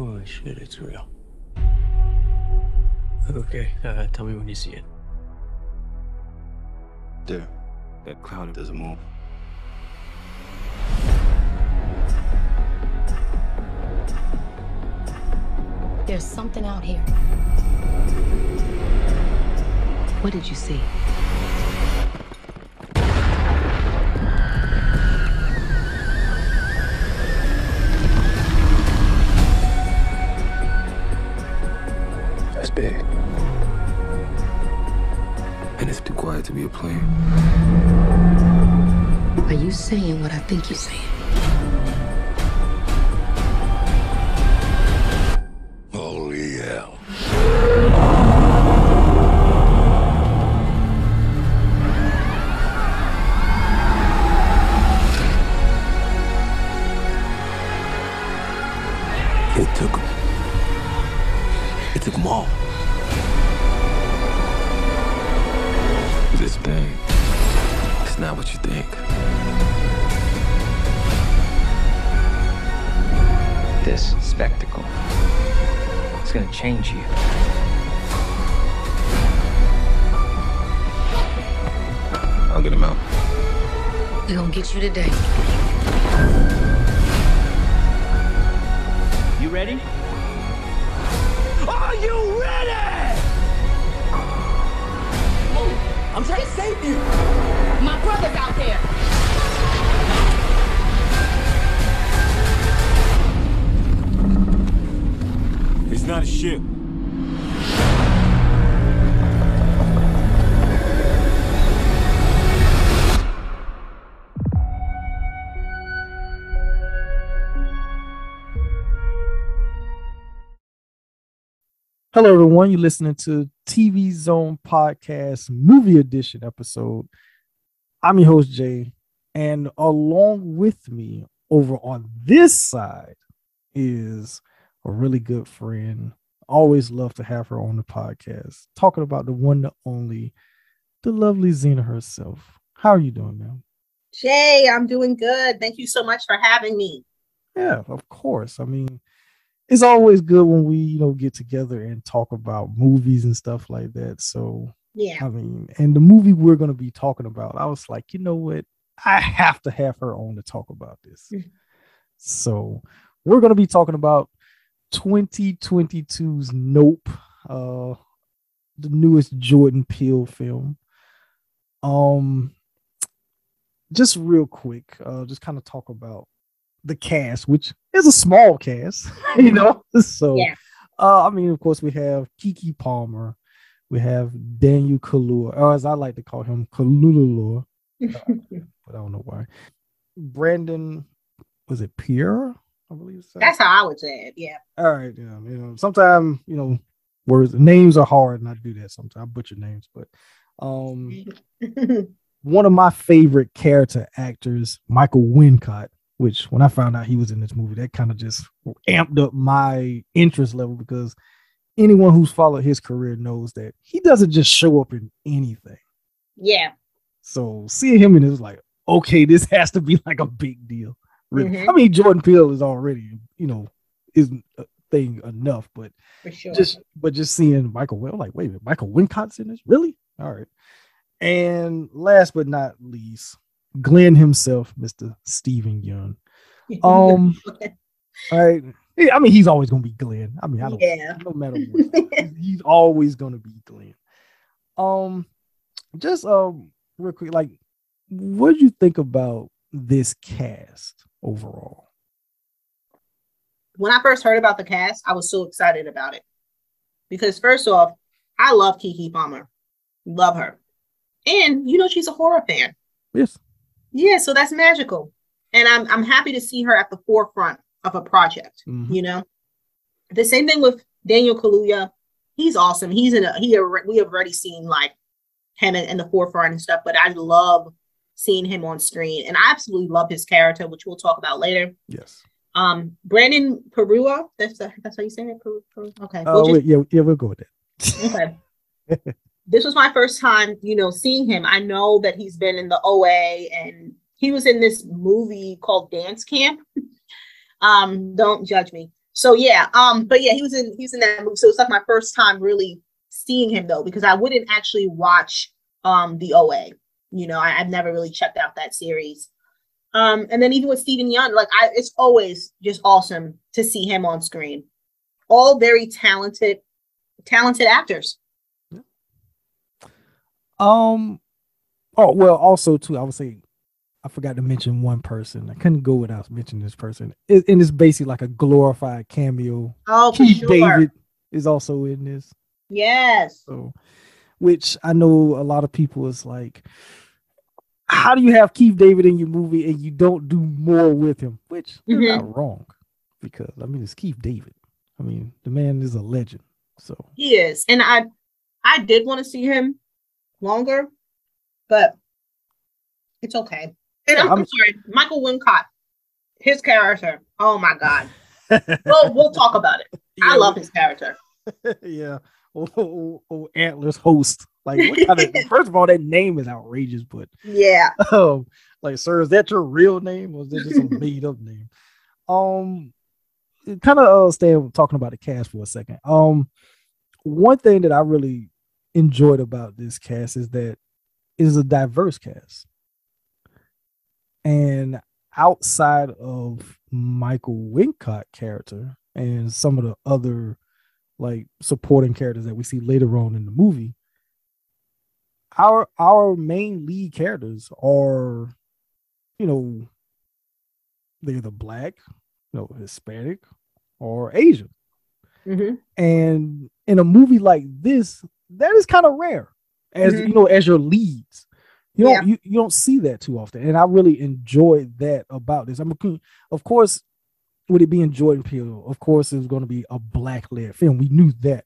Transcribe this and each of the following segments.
Holy shit, it's real. Okay, uh, tell me when you see it. There. That cloud doesn't move. There's something out here. What did you see? And it's too quiet to be a plane. Are you saying what I think you're saying? Everyone. You're listening to TV Zone Podcast Movie Edition episode. I'm your host, Jay, and along with me over on this side is a really good friend. Always love to have her on the podcast, talking about the one, the only, the lovely Zena herself. How are you doing, man? Jay, I'm doing good. Thank you so much for having me. Yeah, of course. I mean, it's always good when we, you know, get together and talk about movies and stuff like that. So, Yeah. I mean, and the movie we're going to be talking about, I was like, you know what? I have to have her on to talk about this. Mhm. so, we're going to be talking about 2022's Nope, uh, the newest Jordan Peele film. Um, just real quick, uh, just kind of talk about the cast, which is a small cast, you know. So, Yeah. uh, I mean, of course, we have Keke Palmer, we have Daniel Kaluuya, or as I like to call him, Kalululua, but I don't know why. Brandon, was it Pierre? I believe so. That's how I would say it. Yeah. All right, yeah, you know, sometimes you know words names are hard, and I do that sometimes. I butcher names, but um, one of my favorite character actors, Michael Wincott, which when I found out he was in this movie, that kind of just amped up my interest level because anyone who's followed his career knows that he doesn't just show up in anything. yeah. So seeing him in it was like, okay, this has to be like a big deal. Really. Mhm. I mean, Jordan Peele is already, you know, isn't a thing enough, but For sure. just but just seeing Michael Will, like, wait a minute, Michael Wincott's in this? Really? All right. And last but not least, Glenn himself, Mr. Steven Yeun. Um. Yeah, I mean, he's always gonna be Glenn. I mean, I don't yeah. no matter what. he's- he's always gonna be Glenn. Um, just um, real quick, like, what do you think about this cast overall? when I first heard about the cast, I was so excited about it. Because first off, I love Keke Palmer. Love her. And you know she's a horror fan. Yes. Yeah, so that's magical. And I'm I'm happy to see her at the forefront of a project. Mhm. You know, the same thing with Daniel Kaluuya. He's awesome. He's in a he. We have already seen like him in, in the forefront and stuff. But I love seeing him on screen, and I absolutely love his character, which we'll talk about later. Yes. Um, Brandon Perua. That's that's how you say it. Okay. Oh, We'll just- yeah, yeah, we'll go with that. okay. this was my first time, you know, seeing him. I know that he's been in the OA and he was in this movie called Dance Camp. um, don't judge me. So yeah, um, but yeah, he was in he was in that movie. So it's like my first time really seeing him though, because I wouldn't actually watch um the OA. You know, I, I've never really checked out that series. Um, and then even with Steven Yeun, like I, it's always just awesome to see him on screen. All very talented, talented actors. Um. Oh well. Also, too, I would say I forgot to mention one person. I couldn't go without mentioning this person. It, and it's basically like a glorified cameo. Oh, Keith sure. David is also in this. Yes. So, which I know a lot of people is like, how do you have Keith David in your movie and you don't do more with him? Which they're Mhm. not wrong because I mean it's Keith David. I mean the man is a legend. So He is. And I I did want to see him longer, but it's okay. And I'm, I'm- I'm sorry, Michael Wincott, his character. Oh my god. well, we'll talk about it. I love his character. yeah. Oh, oh, oh, Antlers Holst. Like what kind of first of all, that name is outrageous, but Yeah. um, like, sir, is that your real name or is that just a made up name? Um, kind of uh, stay talking about the cast for a second. Um, one thing that I really enjoyed about this cast is that it is a diverse cast, and outside of Michael Wincott character and some of the other like supporting characters that we see later on in the movie our our main lead characters are you know they're the black you know hispanic or asian. Hmm and in a movie like this that is kind of rare as Mhm. you know as your leads you Yeah. don't you, you don't see that too often and i really enjoy that about this i'm a, of course with it being jordan peele of course it was going to be a black led film we knew that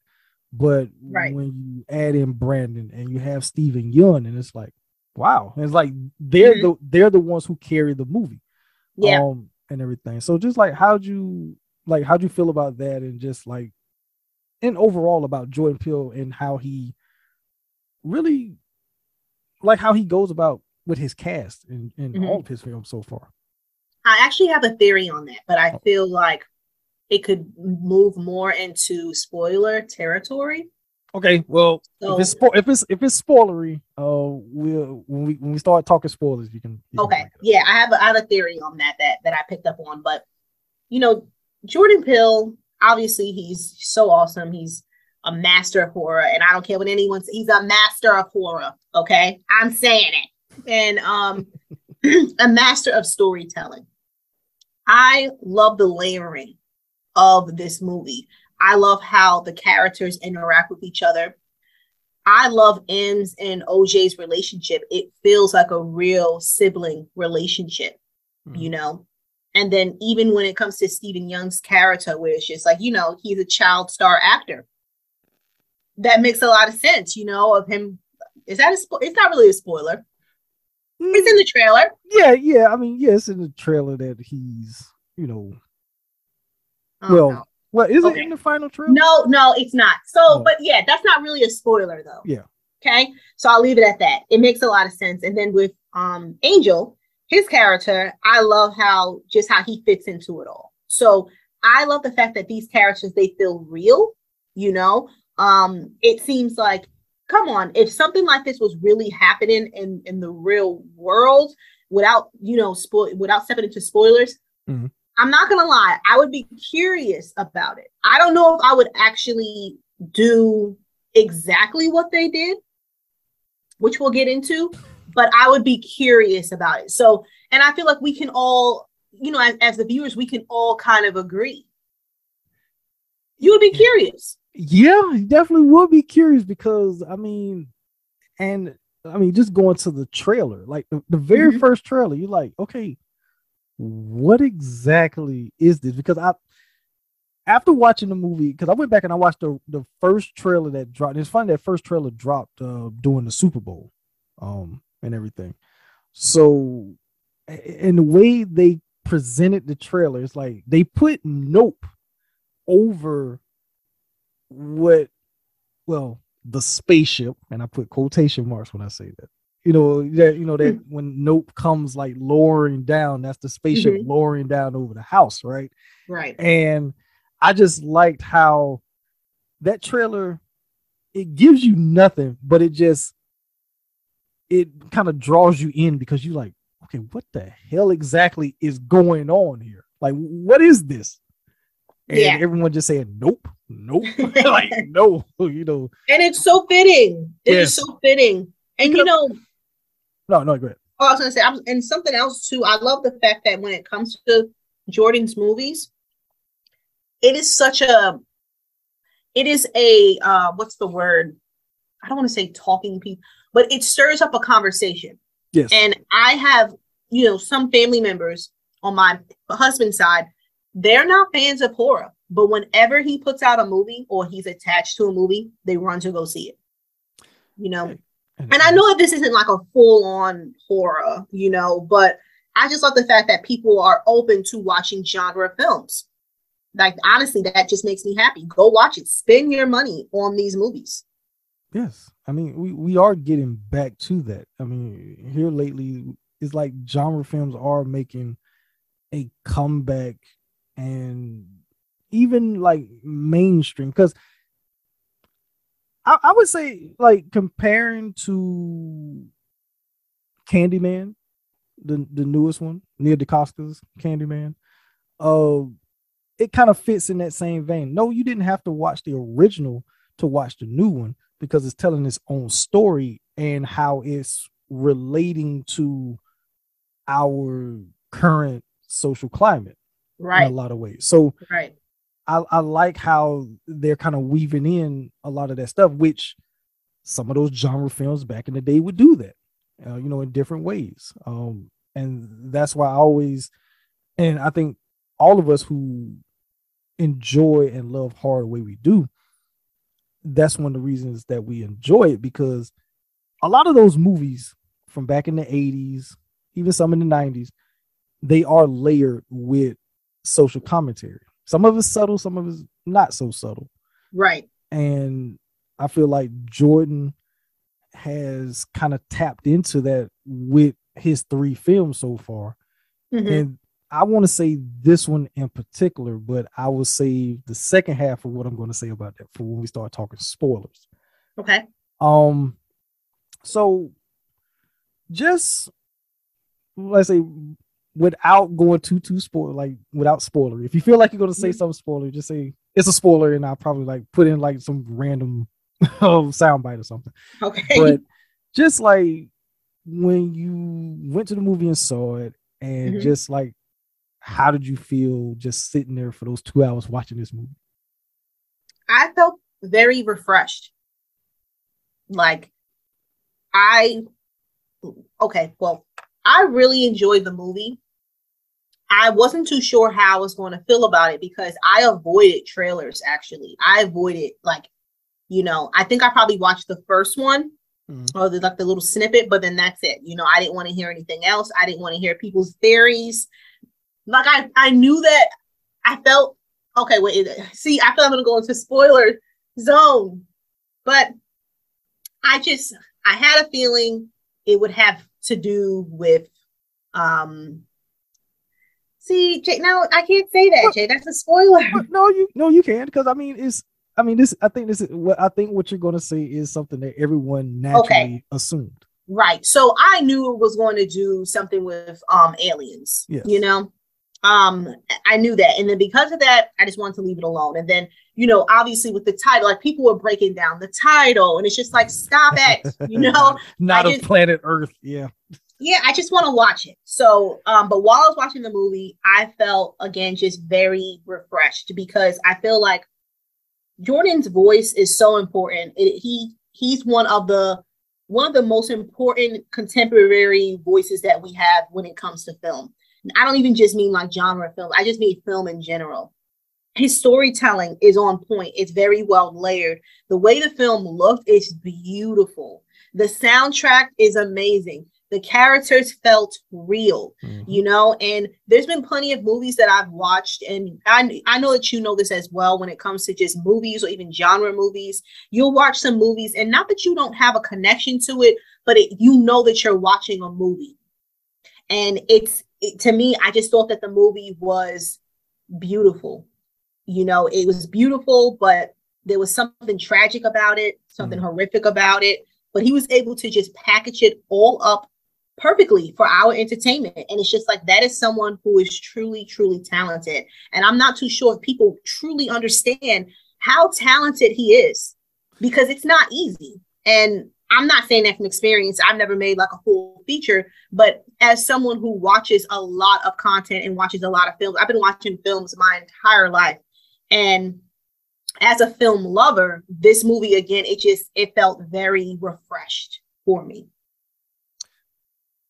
but Right. when you add in brandon and you have Steven Yeun, and it's like wow it's like they're Mhm. the they're the ones who carry the movie Yeah. um and everything so just like how'd you like how'd you feel about that and just like and overall about jordan peele and how he really like how he goes about with his cast in, in Mhm. all of his films so far I actually have a theory on that, but I Oh. feel like it could move more into spoiler territory. okay well So if it's spo- if it's if it's spoilery uh we'll when we when we start talking spoilers you can, you okay, up. yeah, I have a, I have a theory on that that that I picked up on, but you know, Jordan Peele, obviously he's so awesome. He's a master of horror, and I don't care what anyone says. He's a master of horror. Okay, I'm saying it, and um, a master of storytelling. I love the layering of this movie. I love how the characters interact with each other. I love Em's and OJ's relationship. It feels like a real sibling relationship, you know? And then even when it comes to Steven Yeun's character, where it's just like, you know, he's a child star actor. That makes a lot of sense, you know, of him. Is that a spo- it's not really a spoiler. It's in the trailer. yeah yeah i mean yes in the trailer that he's you know Oh, well no. well is Okay. it in the final trailer No, no, it's not. So, Oh. but yeah, that's not really a spoiler though. Yeah. Okay. So I'll leave it at that. It makes a lot of sense. And then with um Angel, his character, I love how just how he fits into it all. So I love the fact that these characters they feel real, you know. Um, it seems like, come on, if something like this was really happening in in the real world without, you know, spoil without stepping into spoilers, Mhm. I'm not gonna lie, I would be curious about it. I don't know if I would actually do exactly what they did, which we'll get into, but I would be curious about it. So, and I feel like we can all, you know, as, as the viewers, we can all kind of agree. You would be curious. Yeah, definitely would be curious because I mean, and I mean, just going to the trailer, like the, the very Mhm. first trailer, you're like, okay, what exactly is this? Because I, after watching the movie, because I went back and I watched the the first trailer that dropped. It's funny that first trailer dropped uh during the Super Bowl, um, and everything. So, in the way they presented the trailer, it's like they put Nope over what well the spaceship and i put quotation marks when i say that you know that you know that when nope comes like lowering down that's the spaceship Mhm. lowering down over the house right Right. and I just liked how that trailer it gives you nothing, but it just it kind of draws you in because you're like, okay, what the hell exactly is going on here? Like, what is this? And Yeah. everyone just saying, nope, nope, like no, you know, and it's so fitting. It is Yes. so fitting. And you know, no, no, go ahead. oh, I was gonna say, I'm, and something else too. I love the fact that when it comes to Jordan's movies, it is such a, it is a, uh, what's the word? I don't want to say talking people, but it stirs up a conversation. Yes, And I have, you know, some family members on my husband's side, they're not fans of horror, but whenever he puts out a movie or he's attached to a movie, they run to go see it. You know, and I know that this isn't like a full on horror, you know, but I just love the fact that people are open to watching genre films. Like, honestly, that just makes me happy. Go watch it, spend your money on these movies. Yes, I mean we we are getting back to that. I mean here lately it's like genre films are making a comeback and even like mainstream because I, I would say like comparing to Candyman, the the newest one, Nia DaCosta's Candyman, uh, it kind of fits in that same vein. No, you didn't have to watch the original to watch the new one because it's telling its own story and how it's relating to our current social climate right in a lot of ways. So right. I, I like how they're kind of weaving in a lot of that stuff, which some of those genre films back in the day would do that, uh, you know, in different ways. Um, and that's why I always, and I think all of us who enjoy and love horror the way we do, that's one of the reasons that we enjoy it because a lot of those movies from back in the 80s, even some in the 90s, they are layered with social commentary. Some of it's subtle, some of it's not so subtle. Right. And I feel like Jordan has kind of tapped into that with his three films so far. Mhm. And I want to say this one in particular, but I will save the second half of what I'm going to say about that for when we start talking spoilers. Okay. Um, so just let's say without going too too spoil like without spoiler. If you feel like you're gonna say Mhm. some spoiler, just say it's a spoiler, and I'll probably like put in like some random um, soundbite or something. Okay. But just like when you went to the movie and saw it, and Mhm. just like how did you feel just sitting there for those two hours watching this movie? I felt very refreshed. Like, I, okay, well, I really enjoyed the movie. I wasn't too sure how I was going to feel about it because I avoided trailers, actually. I avoided, like, you know, I think I probably watched the first one Mhm. or the, like the little snippet, but then that's it. You know, I didn't want to hear anything else. I didn't want to hear people's theories. Like, I, I knew that I felt okay. Wait, see, I feel I'm gonna go into spoiler zone, but I just I had a feeling it would have to do with um. See, Jay, no, I can't say that, Jay. That's a spoiler. No, you no, you can because I mean it's I mean this I think this is what I think what you're gonna say is something that everyone naturally assumed. Right. So I knew it was going to do something with um aliens. Yes. You know? Um I knew that. And then because of that, I just wanted to leave it alone. And then, you know, obviously with the title, like people were breaking down the title and it's just like stop it, you know? Not I just- planet Earth. Yeah. yeah, I just want to watch it. So, um, but while I was watching the movie, I felt again just very refreshed because I feel like Jordan's voice is so important. It, he he's one of the one of the most important contemporary voices that we have when it comes to film. I don't even just mean like genre film. I just mean film in general. His storytelling is on point. It's very well layered. The way the film looked is beautiful. The soundtrack is amazing. The characters felt real, mm-hmm. you know, and there's been plenty of movies that I've watched, and I, I know that you know this as well when it comes to just movies or even genre movies. You'll watch some movies, and not that you don't have a connection to it, but it, you know that you're watching a movie. And it's it, to me, I just thought that the movie was beautiful. You know, it was beautiful, but there was something tragic about it, something Mm. horrific about it. But he was able to just package it all up perfectly for our entertainment. And it's just like that is someone who is truly, truly talented. And I'm not too sure if people truly understand how talented he is because it's not easy. And I'm not saying that from experience. I've never made like a full feature, but as someone who watches a lot of content and watches a lot of films, I've been watching films my entire life. And as a film lover, this movie again, it just it felt very refreshed for me.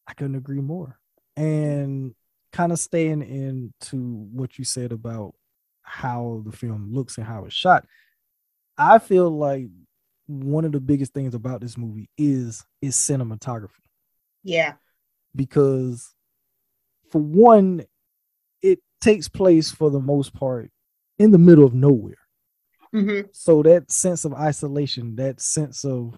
I couldn't agree more. And kind of staying into what you said about how the film looks and how it's shot, I feel like one of the biggest things about this movie is its cinematography. Yeah. because for one it takes place for the most part in the middle of nowhere. Hmm so that sense of isolation that sense of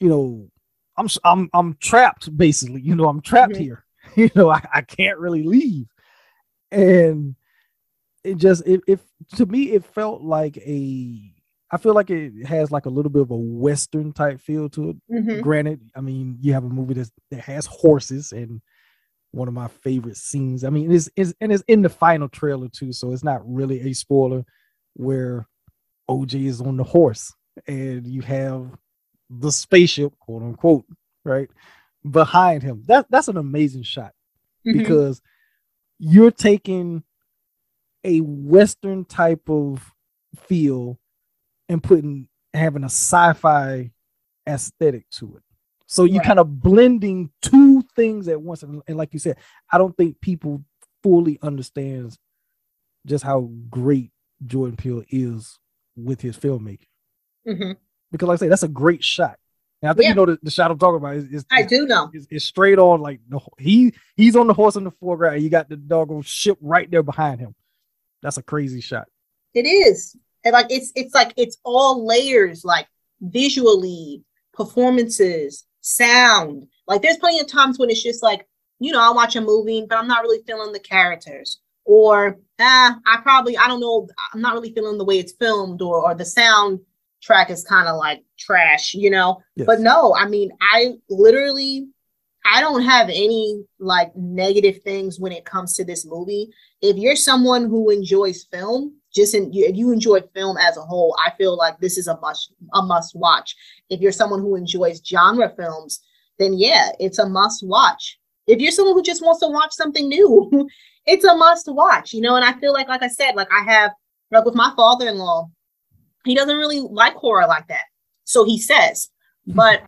you know i'm i'm i'm trapped basically. You know i'm trapped Mhm. here. You know I, I can't really leave. And it just it, it to me it felt like a i feel like it has like a little bit of a western type feel to it. Hmm granted i mean you have a movie that's, that has horses and one of my favorite scenes. I mean it's, it's and it's in the final trailer too so it's not really a spoiler where oj is on the horse and you have the spaceship quote unquote right behind him. That that's an amazing shot Mm-hmm. because you're taking a western type of feel and putting having a sci-fi aesthetic to it so you Right. kind of blending two things at once and, and like you said i don't think people fully understands just how great jordan peele is with his filmmaking hmm because like i say that's a great shot and i think Yeah. you know the, the shot i'm talking about is, is I do know. it's, it's straight on like the he he's on the horse in the foreground. You got the doggone ship right there behind him. That's a crazy shot. It is. And like it's it's like it's all layers, like visually, performances, sound. Like there's plenty of times when it's just like, you know, I watch a movie, but I'm not really feeling the characters. Or ah, I probably I don't know, I'm not really feeling the way it's filmed, or or the sound track is kind of like trash, you know. Yes. But no, I mean, I literally I don't have any like negative things when it comes to this movie. If you're someone who enjoys film, just in, you, if you enjoy film as a whole, I feel like this is a must a must watch. If you're someone who enjoys genre films, then yeah, it's a must watch. If you're someone who just wants to watch something new, it's a must watch. You know, and I feel like, like I said, like I have like with my father-in-law, he doesn't really like horror like that, so he says, but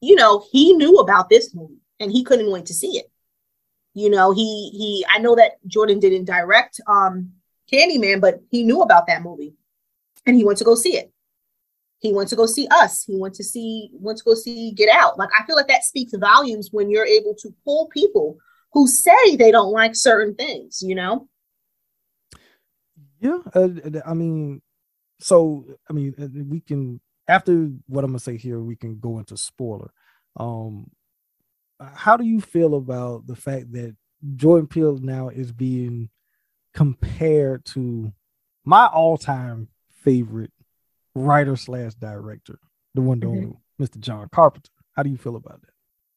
you know, he knew about this movie and he couldn't wait to see it. You know, he he I know that Jordan didn't direct um Candyman, but he knew about that movie and he went to go see it. He went to go see us. He went to see went to go see Get Out. Like I feel like that speaks volumes when you're able to pull people who say they don't like certain things, you know? Yeah, uh, I mean, so I mean, uh, we can after what I'm gonna say here, we can go into spoiler. Um, how do you feel about the fact that Jordan Peele now is being compared to my all-time favorite writer slash director, the one, the Mhm. only, Mr. John Carpenter? How do you feel about that?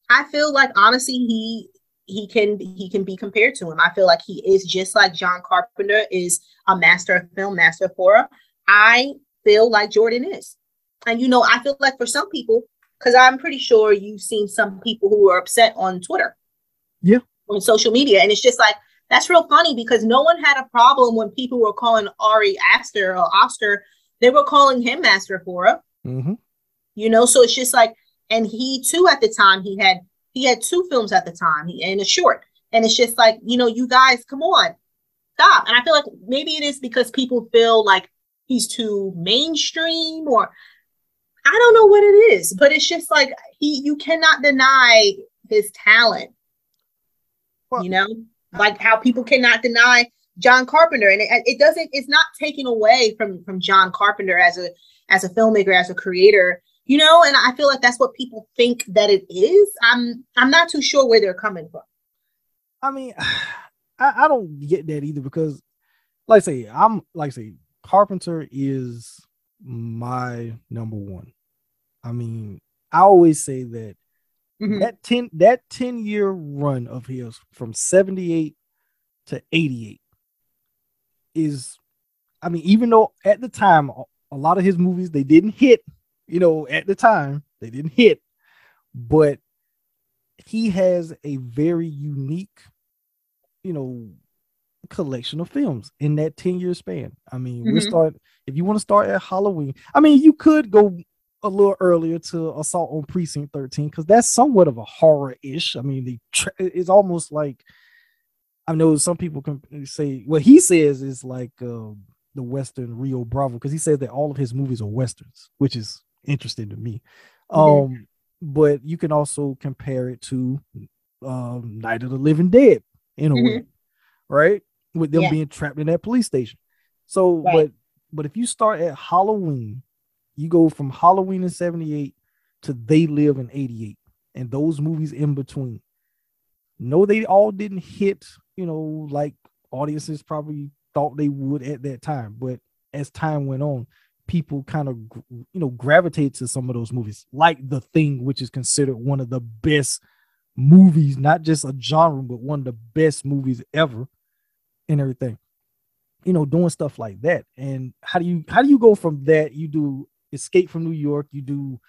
I feel like honestly he he can he can be compared to him. I feel like he is just like John Carpenter is a master of film, master of horror. I feel like Jordan is. And you know, I feel like for some people, because I'm pretty sure you've seen some people who are upset on Twitter. Yeah. On social media. And it's just like that's real funny because no one had a problem when people were calling Ari Aster or Oster, they were calling him master horror Mm-hmm. you know so it's just like and he too at the time he had he had two films at the time he, and a short. And it's just like you know you guys come on stop. And i feel like maybe it is because people feel like he's too mainstream or i don't know what it is but it's just like he you cannot deny his talent. Well, you know like how people cannot deny john carpenter. And it, it doesn't it's not taken away from from john carpenter as a as a filmmaker as a creator you know? And i feel like that's what people think that it is. I'm i'm not too sure where they're coming from. I mean, I, I don't get that either because like I say, I'm like I say, Carpenter is my number one. I mean, I always say that Mhm. that 10 that 10 year run of his from 78 to 88 is I mean, even though at the time a- lot of his movies they didn't hit, you know, at the time they didn't hit, but he has a very unique, you know, collection of films in that 10 year span. I mean, we Mhm. start if you want to start at Halloween. I mean, you could go a little earlier to Assault on Precinct 13 because that's somewhat of a horror ish. I mean, the tra- it's almost like I know some people can say what he says is like uh, the Western Rio Bravo because he says that all of his movies are westerns, which is interesting to me. Mhm. Um, but you can also compare it to um, Night of the Living Dead in a way, right? With them Yeah. being trapped in that police station. So, Right. but but if you start at Halloween, you go from Halloween in 78 to They Live in 88, and those movies in between. No, they all didn't hit, you know, like audiences probably thought they would at that time. But as time went on, people kind of, you know, gravitate to some of those movies, like The Thing, which is considered one of the best movies, not just a genre, but one of the best movies ever and everything. You know, doing stuff like that. And how do you how do you go from that? You do Escape from New York, you do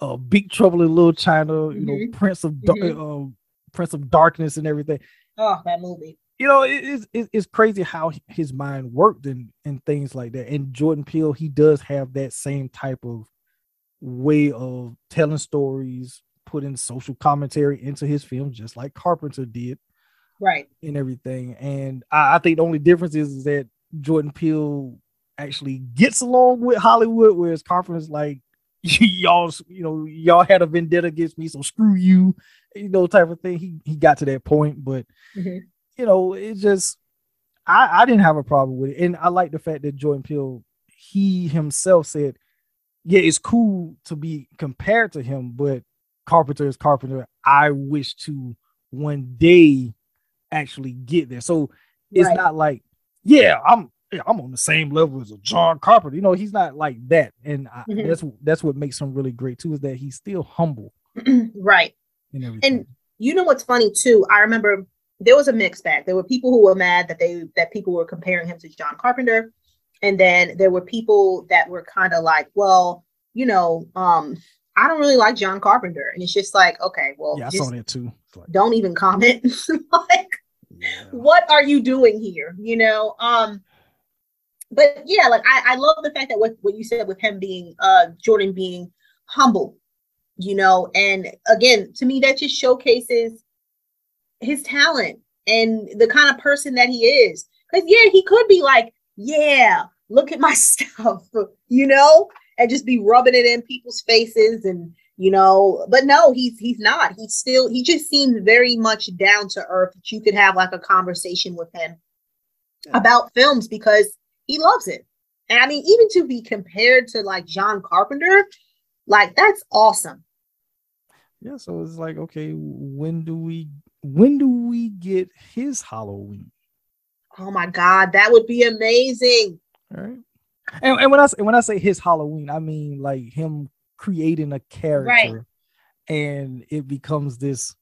uh Big Trouble in Little China, you know, Mhm. Prince of Mhm. uh, Prince of Darkness and everything Oh, that movie. you know, it is it, it's crazy how his mind worked and and things like that. And Jordan Peele, he does have that same type of way of telling stories, putting social commentary into his films, just like Carpenter did Right. and everything. And I, I think the only difference is, is that Jordan Peele actually gets along with Hollywood, whereas Carpenter's like, y'all, you know, y'all had a vendetta against me, so screw you, you know, type of thing. He he got to that point, but Mhm. you know, it just I, I didn't have a problem with it. And I like the fact that Jordan Peele, he himself said, Yeah, it's cool to be compared to him, but Carpenter is Carpenter. I wish to one day actually get there. So it's Right. not like, yeah, I'm yeah, I'm on the same level as a John Carpenter. You know, he's not like that. And I, Mhm. that's that's what makes him really great too, is that he's still humble right. and. And you know what's funny too? I remember there was a mixed bag. There were people who were mad that they that people were comparing him to John Carpenter, and then there were people that were kind of like, well, you know, um, I don't really like John Carpenter, and it's just like, okay, well, yeah, I saw that too. Like, don't even comment. like, yeah. what are you doing here? You know, um, but yeah, like I, I love the fact that what, what you said with him being uh Jordan being humble, you know, and again, to me, that just showcases his talent and the kind of person that he is. Because yeah, he could be like, yeah, look at my stuff, you know, and just be rubbing it in people's faces and you know, but no, he's he's not. He's still he just seems very much down to earth that you could have like a conversation with him about films because he loves it. And I mean, even to be compared to like John Carpenter, like that's awesome. Yeah, so it's like, okay, when do we when do we get his Halloween? Oh my god, that would be amazing. All right. And, and when I say when I say his Halloween, I mean like him creating a character and it becomes this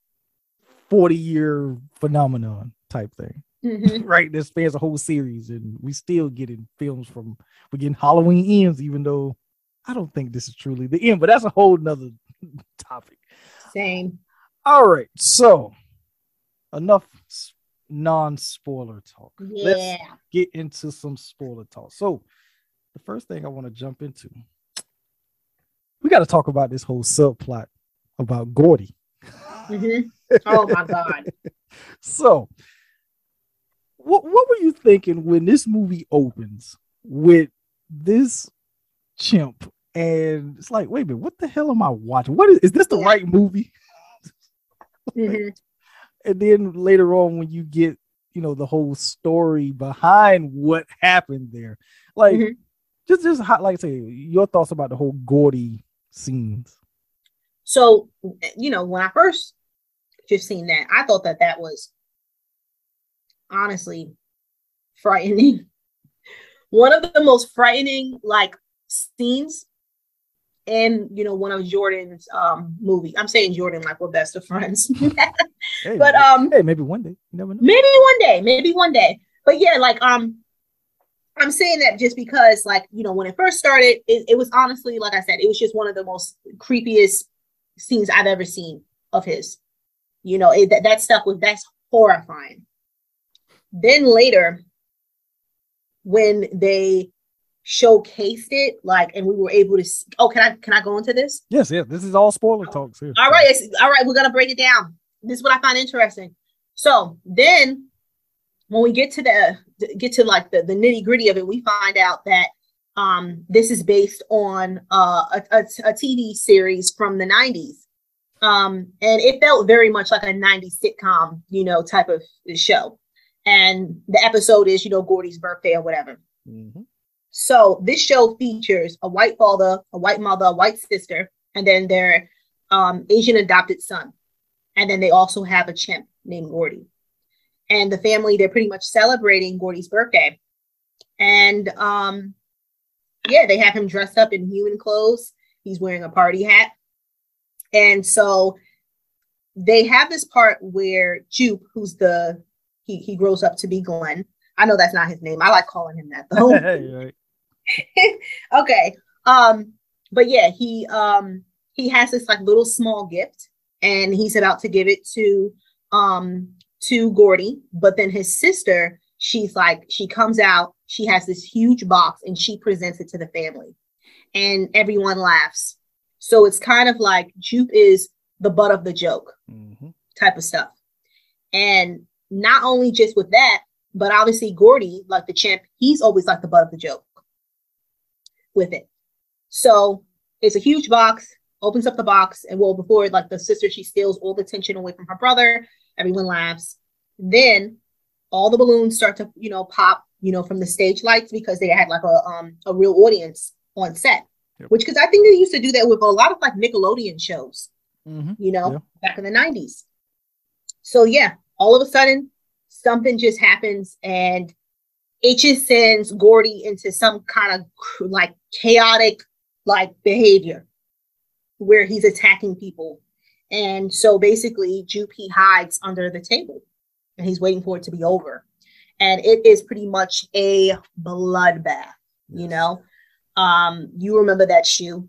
40 year phenomenon type thing. Mhm. Right. That spans a whole series, and we still getting films from we're getting Halloween ends, even though I don't think this is truly the end, but that's a whole nother topic. Same. All right, so enough non-spoiler talk. Yeah. Let's get into some spoiler talk. So, the first thing I want to jump into, we got to talk about this whole subplot about Gordy. Mhm. Oh my god. So, what what were you thinking when this movie opens with this chimp? And it's like, wait a minute, what the hell am I watching? What is is this the right movie? Mhm. and then later on when you get you know the whole story behind what happened there like Mhm. just just how, like say your thoughts about the whole Gordy scenes So, you know, when I first just seen that, I thought that that was honestly frightening. one of the most frightening like scenes in you know one of Jordan's um movie. I'm saying Jordan like we're best of friends. Hey, but um hey, maybe one day. You never know. maybe one day, maybe one day. But yeah, like um I'm saying that just because like, you know, when it first started, it, it was honestly, like I said, it was just one of the most creepiest scenes I've ever seen of his. You know, it, that, that stuff was that's horrifying. Then later, when they showcased it, like, and we were able to. oh, can I can I go into this? Yes, yes. This is all spoiler talks here. All right, it's, all right, we're gonna break it down. This is what I find interesting. So then, when we get to the get to like the, the nitty gritty of it, we find out that um, this is based on uh, a, a, a TV series from the '90s, um, and it felt very much like a '90s sitcom, you know, type of show. And the episode is, you know, Gordy's birthday or whatever. Mhm. So this show features a white father, a white mother, a white sister, and then their um, Asian adopted son. And then they also have a chimp named Gordy. And the family, they're pretty much celebrating Gordy's birthday. And um, yeah, they have him dressed up in human clothes. He's wearing a party hat. And so they have this part where Jupe, who's the he he grows up to be Glenn. I know that's not his name. I like calling him that though. Okay. Um, but yeah, he um he has this like little small gift and he's about to give it to um to Gordy, but then his sister, she's like, she comes out, she has this huge box and she presents it to the family. And everyone laughs. So it's kind of like Jupe is the butt of the joke Mhm. type of stuff. And not only just with that, but obviously Gordy, like the champ, he's always like the butt of the joke with it. So it's a huge box, opens up the box, and well, before like the sister, she steals all the tension away from her brother. Everyone laughs. Then all the balloons start to, you know, pop, you know, from the stage lights because they had like a um a real audience on set. Yep. Which because I think they used to do that with a lot of like Nickelodeon shows Mhm. you know, Yeah. back in the 90s. So, yeah, all of a sudden, something just happens and it just sends Gordy into some kind of like chaotic like behavior where he's attacking people. And so basically, Jupe hides under the table and he's waiting for it to be over. And it is pretty much a bloodbath, you know. Um, you remember that shoe.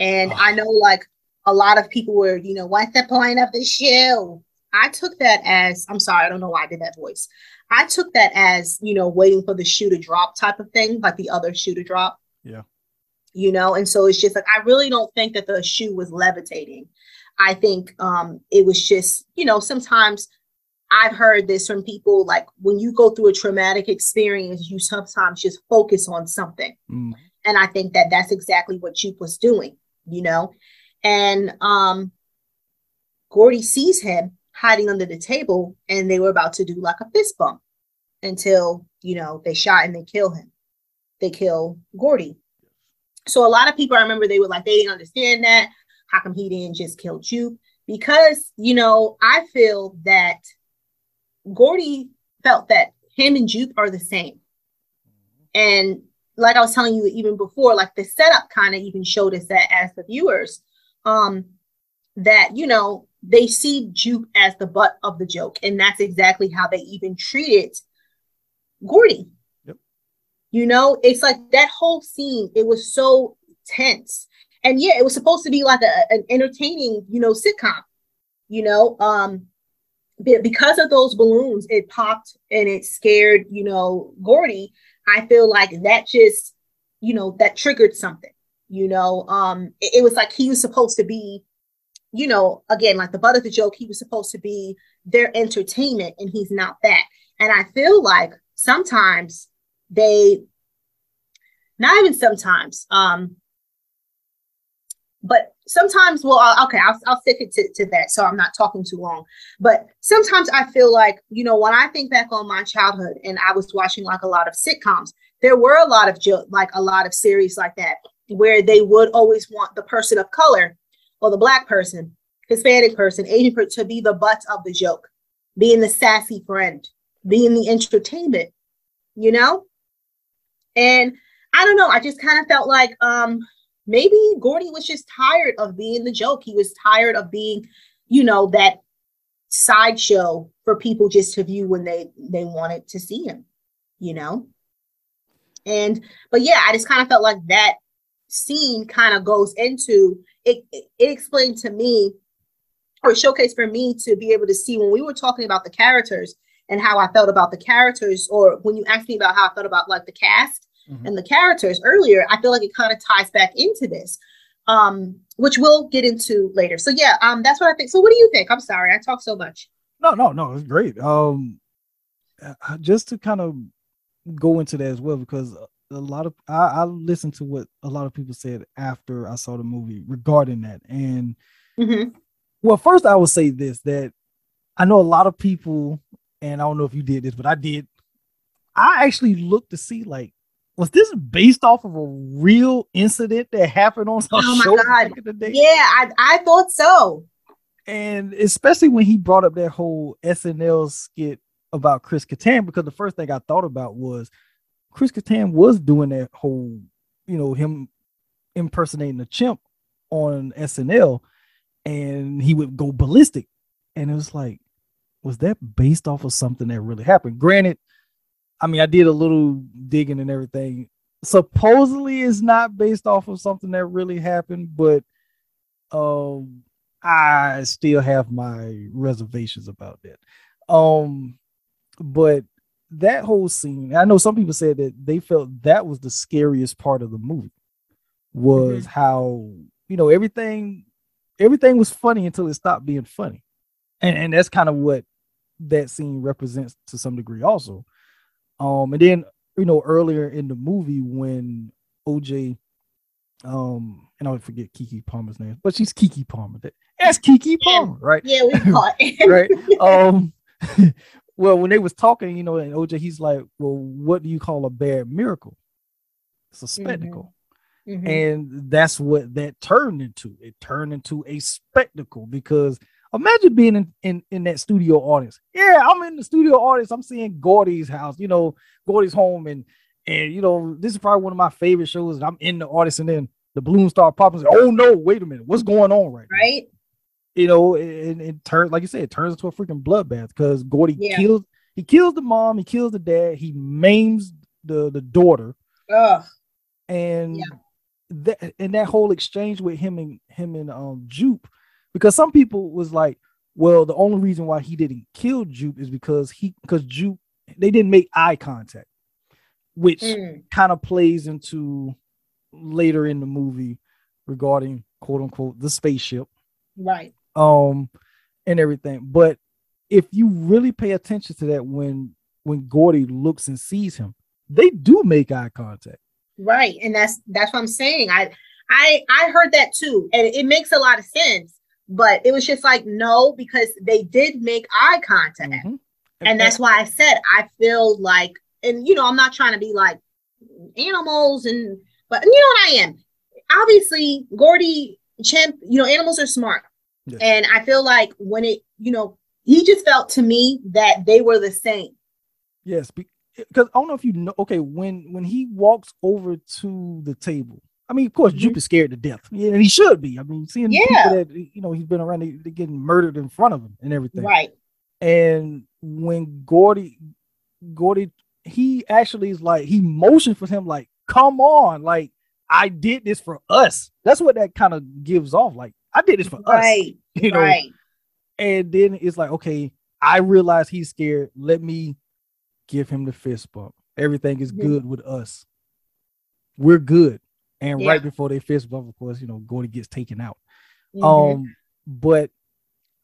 And I know like a lot of people were, you know, what's the point of the shoe? I took that as, I'm sorry, I don't know why I did that voice. I took that as, you know, waiting for the shoe to drop type of thing, like the other shoe to drop. Yeah. You know, and so it's just like, I really don't think that the shoe was levitating. I think um, it was just, you know, sometimes I've heard this from people like when you go through a traumatic experience, you sometimes just focus on something. Mm. And I think that that's exactly what Jupe was doing, you know. And um, Gordy sees him hiding under the table, and they were about to do like a fist bump until you know they shot and they kill him. They kill Gordy. So a lot of people, I remember, they were like they didn't understand that. How come he didn't just kill Jupe? Because you know, I feel that Gordy felt that him and Jupe are the same, and like I was telling you even before, like the setup kind of even showed us that as the viewers, um, that you know they see Jupe as the butt of the joke, and that's exactly how they even treated Gordy. Yep. You know, it's like that whole scene. It was so tense, and yeah, it was supposed to be like a, an entertaining, you know, sitcom. You know, um, because of those balloons, it popped and it scared, you know, Gordy. I feel like that just, you know, that triggered something. You know, um, it, it was like he was supposed to be, you know, again, like the butt of the joke. He was supposed to be their entertainment, and he's not that. And I feel like sometimes they, not even sometimes, um, but sometimes, well, I'll- okay, I'll, I'll stick it to, to that so I'm not talking too long. But sometimes I feel like, you know, when I think back on my childhood and I was watching like a lot of sitcoms, there were a lot of jo- like a lot of series like that where they would always want the person of color or the black person, Hispanic person, Asian person to be the butt of the joke, being the sassy friend, being the entertainment, you know? And I don't know, I just kind of felt like um maybe Gordy was just tired of being the joke. He was tired of being, you know, that sideshow for people just to view when they they wanted to see him, you know. And but yeah, I just kind of felt like that scene kind of goes into it, it, it explained to me or showcase for me to be able to see when we were talking about the characters and how I felt about the characters, or when you asked me about how I felt about like the cast mm-hmm. and the characters earlier, I feel like it kind of ties back into this, um, which we'll get into later. So yeah, um, that's what I think. So what do you think? I'm sorry, I talk so much. No, no, no, it's great. Um, uh, just to kind of go into that as well, because a lot of I, I listened to what a lot of people said after I saw the movie regarding that, and mm-hmm. well, first I will say this that I know a lot of people, and I don't know if you did this, but I did. I actually looked to see like was this based off of a real incident that happened on some oh show back in the day? Yeah, I, I thought so. And especially when he brought up that whole SNL skit about Chris Kattan, because the first thing I thought about was Chris Kattan was doing that whole, you know, him impersonating a chimp on SNL, and he would go ballistic. And it was like, was that based off of something that really happened? Granted, I mean, I did a little digging and everything. Supposedly, it's not based off of something that really happened, but um, I still have my reservations about that. Um, but that whole scene, I know some people said that they felt that was the scariest part of the movie was mm-hmm. how you know everything everything was funny until it stopped being funny. And and that's kind of what that scene represents to some degree also. Um and then you know earlier in the movie when OJ um and I forget Keke Palmer's name, but she's Keke Palmer. That's Keke Palmer, right? Yeah, we caught it. right. Um well, when they was talking, you know, and OJ, he's like, "Well, what do you call a bad miracle? It's a mm-hmm. spectacle." Mm-hmm. And that's what that turned into. It turned into a spectacle because imagine being in, in, in that studio audience. Yeah, I'm in the studio audience. I'm seeing Gordy's house, you know, Gordy's home, and and you know, this is probably one of my favorite shows. And I'm in the audience, and then the balloon start popping. oh no, wait a minute, what's going on right? Right. Now? You know, and it, it turns like you said, it turns into a freaking bloodbath because Gordy yeah. kills he kills the mom, he kills the dad, he maims the the daughter. Ugh. And yeah. that and that whole exchange with him and him and um Jupe, because some people was like, well, the only reason why he didn't kill Jupe is because he because Jupe they didn't make eye contact, which mm. kind of plays into later in the movie regarding quote unquote the spaceship. Right um, and everything. But if you really pay attention to that, when when Gordy looks and sees him, they do make eye contact. Right, and that's that's what I'm saying. I I I heard that too, and it makes a lot of sense. But it was just like no, because they did make eye contact, mm-hmm. and that's why I said I feel like, and you know, I'm not trying to be like animals, and but you know what I am. Obviously, Gordy Chimp, you know, animals are smart. Yes. And I feel like when it, you know, he just felt to me that they were the same. Yes, because I don't know if you know. Okay, when when he walks over to the table, I mean, of course, mm-hmm. Jupe is scared to death, yeah, and he should be. I mean, seeing yeah. people that you know he's been around, they, are getting murdered in front of him and everything, right? And when Gordy, Gordy, he actually is like he motioned for him, like, "Come on, like I did this for us." That's what that kind of gives off, like I did this for right, us. You know, right. and then it's like, okay, I realize he's scared. Let me give him the fist bump. Everything is good with us. We're good. And yeah. right before they fist bump, of course, you know, Gordy gets taken out. Mm-hmm. Um, but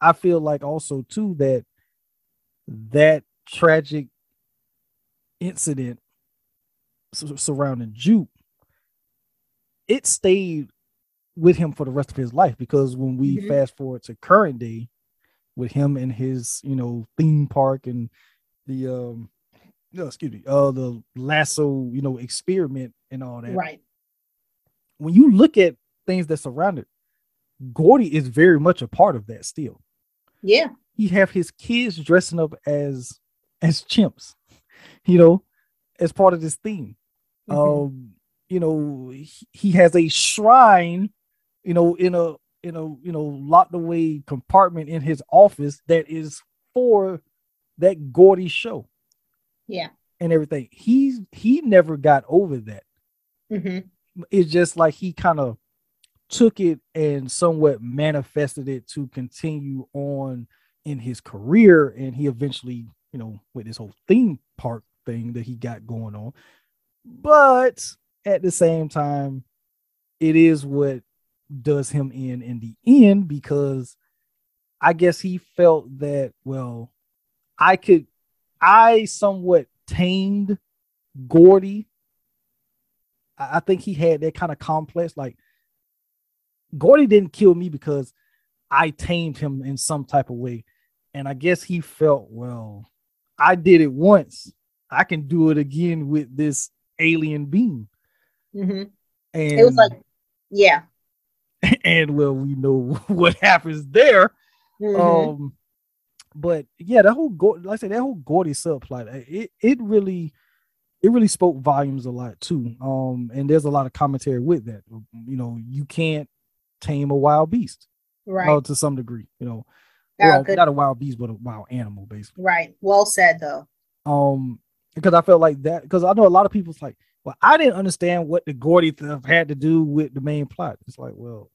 I feel like also too that that tragic incident surrounding Jupe, it stayed with him for the rest of his life because when we mm-hmm. fast forward to current day with him and his you know theme park and the um no excuse me uh the lasso you know experiment and all that. Right. When you look at things that surround it gordy is very much a part of that still. Yeah. He have his kids dressing up as as chimps you know as part of this theme. Mhm. Um, you know, he, he has a shrine, you know, in a in a you know locked away compartment in his office that is for that Gordy show Yeah. and everything. He's he never got over that. hmm It's just like he kind of took it and somewhat manifested it to continue on in his career, and he eventually, you know, with this whole theme park thing that he got going on. But at the same time, it is what does him in in the end because I guess he felt that well, I could, I somewhat tamed Gordy. I I think he had that kind of complex. Like Gordy didn't kill me because I tamed him in some type of way, and I guess he felt well. I did it once. I can do it again with this alien being. hmm And It was like, yeah. and well, we know what happens there. Mhm. Um, but yeah, that whole like I said, that whole Gordy subplot, uh, it it really, it really spoke volumes a lot too. Um, and there's a lot of commentary with that. You know, you can't tame a wild beast, right. well, to some degree. You know, well, not a wild beast, but a wild animal, basically. Right. Well said, though. Um, because I felt like that because I know a lot of people's like, well, I didn't understand what the Gordy stuff had to do with the main plot. It's like, well,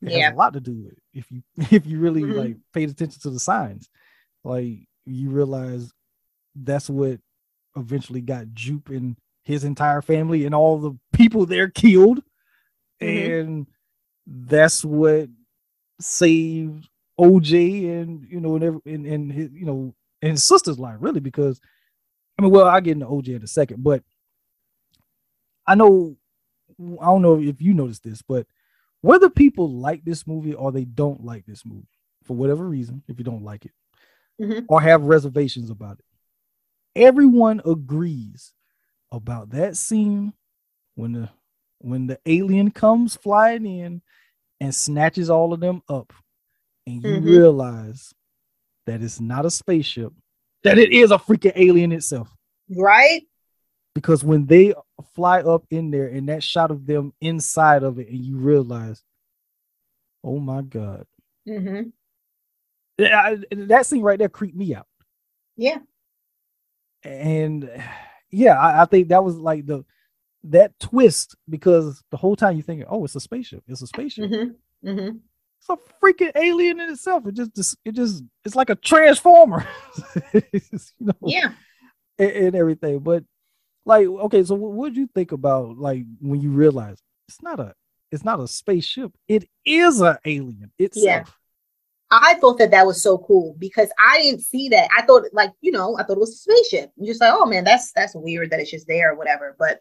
it Yeah. has a lot to do with it if you if you really Mhm. like paid attention to the signs. Like you realize that's what eventually got Jupe and his entire family and all the people there killed. Mhm. And that's what saved OJ and you know and every, and, and his you know and his sister's life really because I mean well I'll get into OJ in a second but I know I don't know if you noticed this but whether people like this movie or they don't like this movie for whatever reason if you don't like it Mhm. or have reservations about it everyone agrees about that scene when the when the alien comes flying in and snatches all of them up and you Mhm. realize that it's not a spaceship that it is a freaking alien itself Right. because when they fly up in there and that shot of them inside of it and you realize oh my god. Hmm I- that scene right there creeped me out. Yeah. and yeah I, I think that was like the that twist because the whole time you're thinking oh it's a spaceship. It's a spaceship. Hmm hmm it's a freaking alien in itself. It just, just it just it's like a transformer. You know, Yeah. and, and everything. But like okay so what did you think about like when you realize it's not a it's not a spaceship it is an alien itself I thought that that was so cool because I didn't see that. I thought, like, you know, I thought it was a spaceship. I'm just like, oh man, that's that's weird that it's just there or whatever. But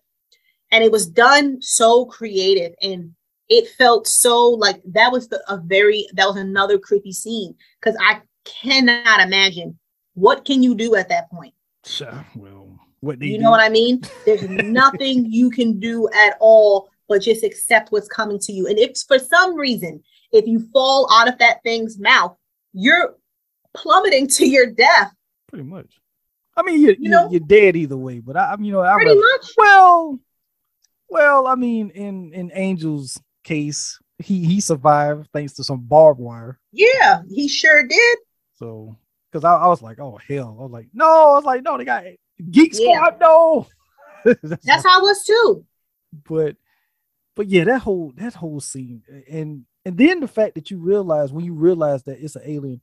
and it was done so creative and it felt so like that was the, a very that was another creepy scene because I cannot imagine what can you do at that point. Sure, well You do- know what I mean? There's nothing you can do at all but just accept what's coming to you. And if for some reason, if you fall out of that thing's mouth, you're plummeting to your death. pretty much i mean you, you know? you're dead either way but i I'm, you know i Pretty rather, much. well well i mean in in angel's case he he survived thanks to some barbed wire Yeah, he sure did. so because I, I was like oh hell i was like no i was like no they got geek Yeah. squad no That's how I was too. but but yeah that whole that whole scene and and then the fact that you realize when you realize that it's an alien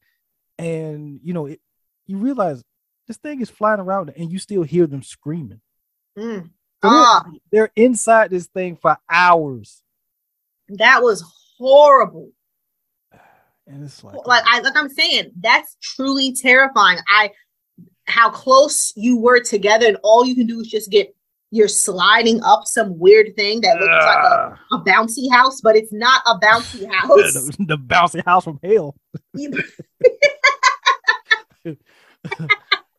and you know it you realize this thing is flying around and you still hear them screaming Mm. So they're- Ah, they're inside this thing for hours that was horrible. and it's like Like I like I'm saying, that's truly terrifying. I how close you were together, and all you can do is just get you're sliding up some weird thing that looks like a, Ah, a bouncy house, but it's not a bouncy house. the, the bouncy house from hell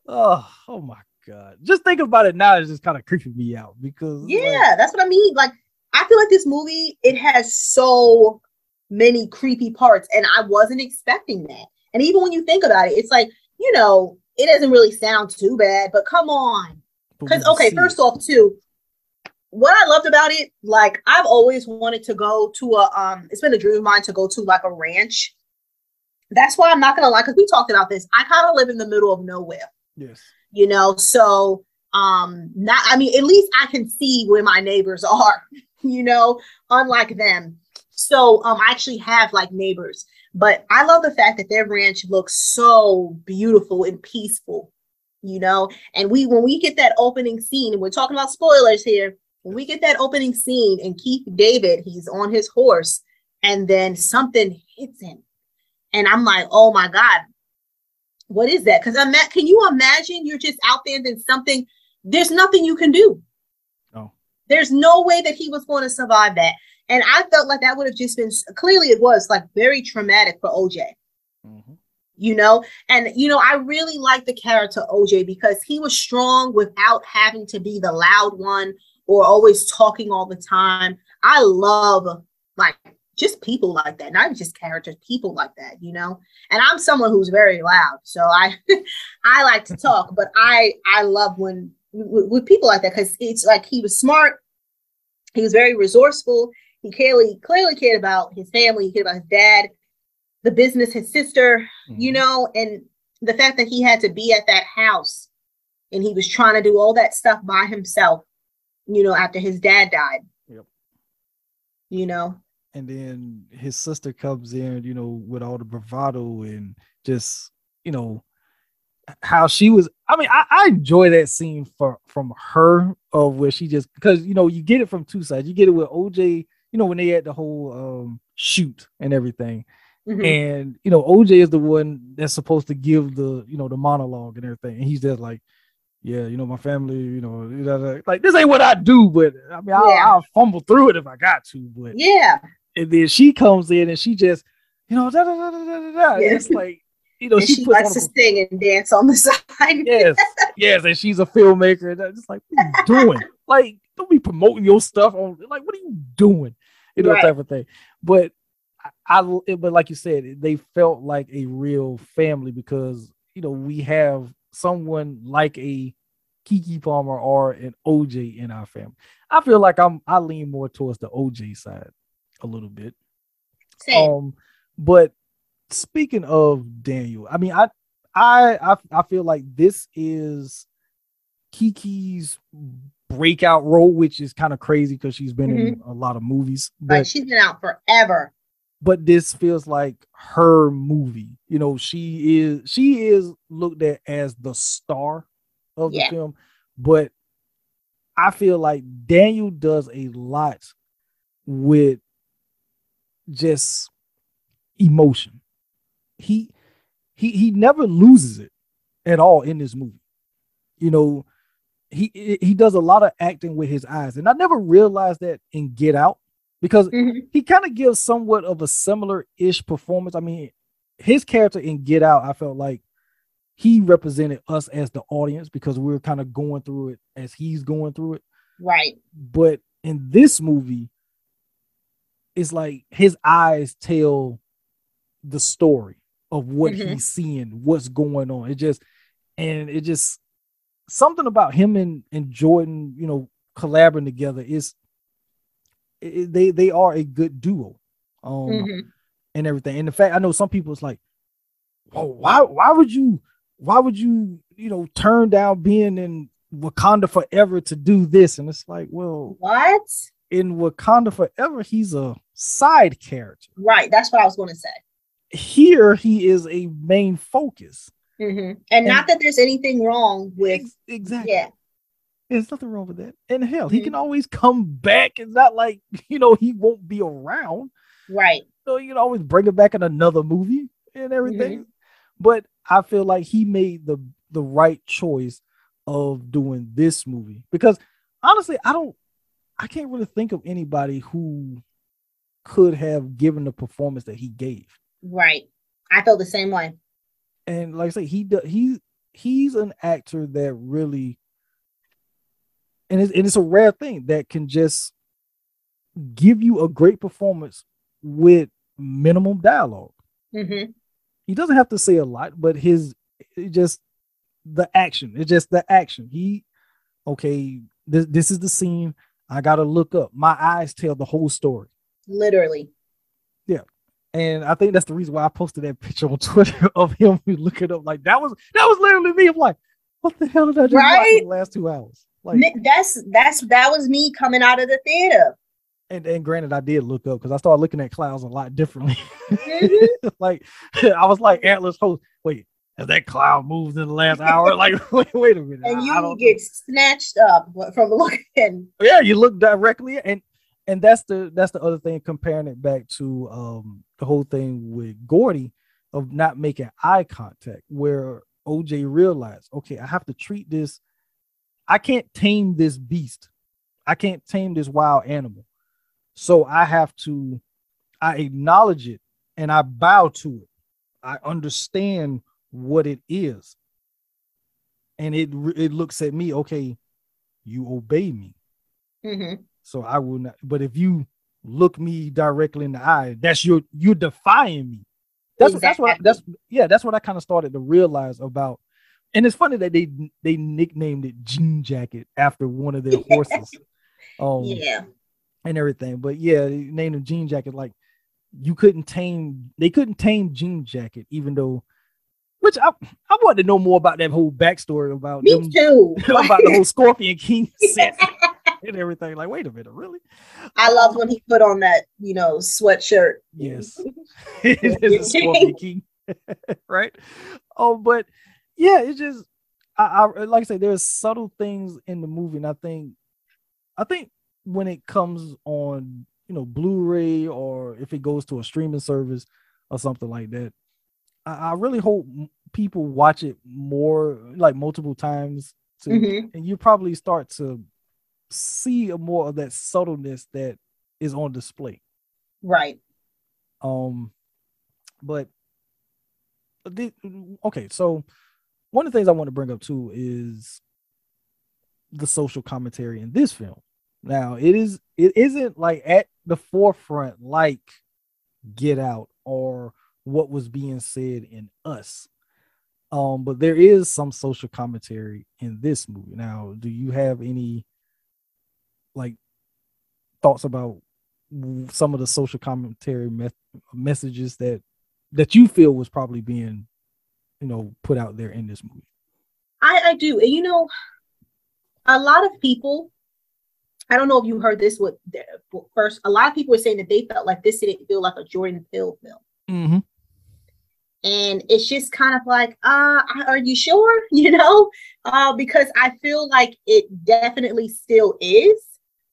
oh oh my god just thinking about it now is just kind of creeping me out because like, yeah, that's what I mean. Like, I feel like this movie it has so many creepy parts, and I wasn't expecting that. And even when you think about it, it's like you know, it doesn't really sound too bad, but come on. Because okay, first off, too, what I loved about it, like I've always wanted to go to a um it's been a dream of mine to go to like a ranch. That's why I'm not gonna lie, because we talked about this. I kind of live in the middle of nowhere, Yes. you know, so um not I mean, at least I can see where my neighbors are, you know, unlike them. So um I actually have like neighbors, but I love the fact that their ranch looks so beautiful and peaceful, you know. And we when we get that opening scene, and we're talking about spoilers here, when we get that opening scene and Keith David, he's on his horse, and then something hits him. And I'm like, oh my God, what is that? Because I'm can you imagine you're just out there and then something, there's nothing you can do. There's no way that he was going to survive that. And I felt like that would have just been clearly it was like very traumatic for OJ Mhm. you know? And you know i really like the character oj because he was strong without having to be the loud one or always talking all the time. I love like just people like that not just characters people like that you know? And i'm someone who's very loud so i i like to talk but i i love when with, with people like that because it's like he was smart he was very resourceful he clearly clearly cared about his family he cared about his dad the business his sister you Mhm. know, and the fact that he had to be at that house and he was trying to do all that stuff by himself, you know, after his dad died. Yep. You know, and then his sister comes in, you know, with all the bravado and just, you know, how she was. I mean, I, I enjoy that scene for from her of where she just because you know you get it from two sides. You get it with OJ, you know, when they had the whole um shoot and everything, Mhm. and you know OJ is the one that's supposed to give the you know the monologue and everything, and he's just like. Yeah, you know my family. You know, like this ain't what I do, but I mean, I'll, Yeah. I'll fumble through it if I got to. But yeah, and then she comes in and she just, you know, da, da, da, da, da, da, it's like, you know, and she, she, likes to a, sing and dance on the side. yes, yes, and she's a filmmaker. And it's like, what are you doing? like, don't be promoting your stuff on. Like, what are you doing? You know, Right. type of thing. But I, I, but like you said, they felt like a real family because you know we have someone like a Keke Palmer or an OJ in our family. I feel like I'm I lean more towards the OJ side a little bit. Same. Um, but speaking of Daniel, I mean, I, I, I, I feel like this is Keke's breakout role, which is kind of crazy because she's been in mm-hmm. a lot of movies. like But, she's been out forever. but this feels like her movie. You know, she is she is looked at as the star of the film, but I feel like Daniel does a lot with just emotion. He he he never loses it at all in this movie. You know, he he does a lot of acting with his eyes, and I never realized that in Get Out because Mhm. he kind of gives somewhat of a similar ish performance. I mean, his character in Get Out, I felt like he represented us as the audience because we are kind of going through it as he's going through it. Right. But in this movie, it's like his eyes tell the story of what Mhm. he's seeing, what's going on. It just and it just something about him and, and Jordan, you know, collaborating together is it, they they are a good duo. Um Mhm. and everything. And the fact I know some people it's like, well, why why would you why would you you know turn down being in Wakanda forever to do this? And it's like, well, What? in Wakanda forever, he's a side character. Right. That's what I was going to say. Here, he is a main focus. hmm And, not that there's anything wrong with. Ex- exactly. Yeah. There's nothing wrong with that. And hell, he can always come back. It's not like you know he won't be around. Right. So you can always bring it back in another movie and everything. But I feel like he made the the right choice of doing this movie because honestly, I don't I can't really think of anybody who could have given the performance that he gave. Right. I feel the same way. And like I say, he does he he's an actor that really and it's, and it's a rare thing that can just give you a great performance with minimum dialogue. hmm he doesn't have to say a lot, but his it just the action. It's just the action. He okay, this this is the scene. I gotta look up. My eyes tell the whole story. Literally. And I think that's the reason why I posted that picture on Twitter of him looking up. Like that was that was literally me. I'm like, what the hell did I just watch Right? in the last two hours? Like, That's that's that was me coming out of the theater. and, and granted, I did look up because I started looking at clouds a lot differently. Mhm. like, I was like Antlers Holst. Wait, has that cloud moved in the last hour? Like, wait, wait a minute. and I- you I get snatched up from looking. yeah you look directly and and that's the that's the other thing comparing it back to um the whole thing with gordy of not making eye contact where oj realized okay i have to treat this i can't tame this beast. I can't tame this wild animal. So i have to i acknowledge it and i bow to it. I understand what it is. And it it looks at me okay you obey me. Mhm. So I will not. But if you look me directly in the eye, that's your you're defying me. That's what that's what I, that's yeah. That's what I kind of started to realize about. And it's funny that they they nicknamed it Jean Jacket after one of their horses, um, Yeah. and everything. But yeah, they named him Jean Jacket. Like you couldn't tame, they couldn't tame Jean Jacket, even though. Which I I wanted to know more about that whole backstory about Me them, too. about the whole Scorpion King set and everything. Like, wait a minute, really? I love when he put on that, you know, sweatshirt. Yes. it is a King, right? Oh, but yeah, it's just I, I like I say there's subtle things in the movie, and I think I think when it comes on, you know, Blu-ray or if it goes to a streaming service or something like that, I, I really hope people watch it more, like multiple times, to, Mhm. and you probably start to see more of that subtleness that is on display. Right. Um, but the, okay, so one of the things I want to bring up too is the social commentary in this film. Now, it is it isn't like at the forefront like Get Out or what was being said in Us. Um, but there is some social commentary in this movie. Now, do you have any like thoughts about some of the social commentary me- messages that that you feel was probably being you know put out there in this movie I, I do. And you know, a lot of people, I don't know if you heard this with first, a lot of people were saying that they felt like this didn't feel like a Jordan Peele film. mm-hmm. And it's just kind of like, uh, are you sure? You know, uh, because I feel like it definitely still is.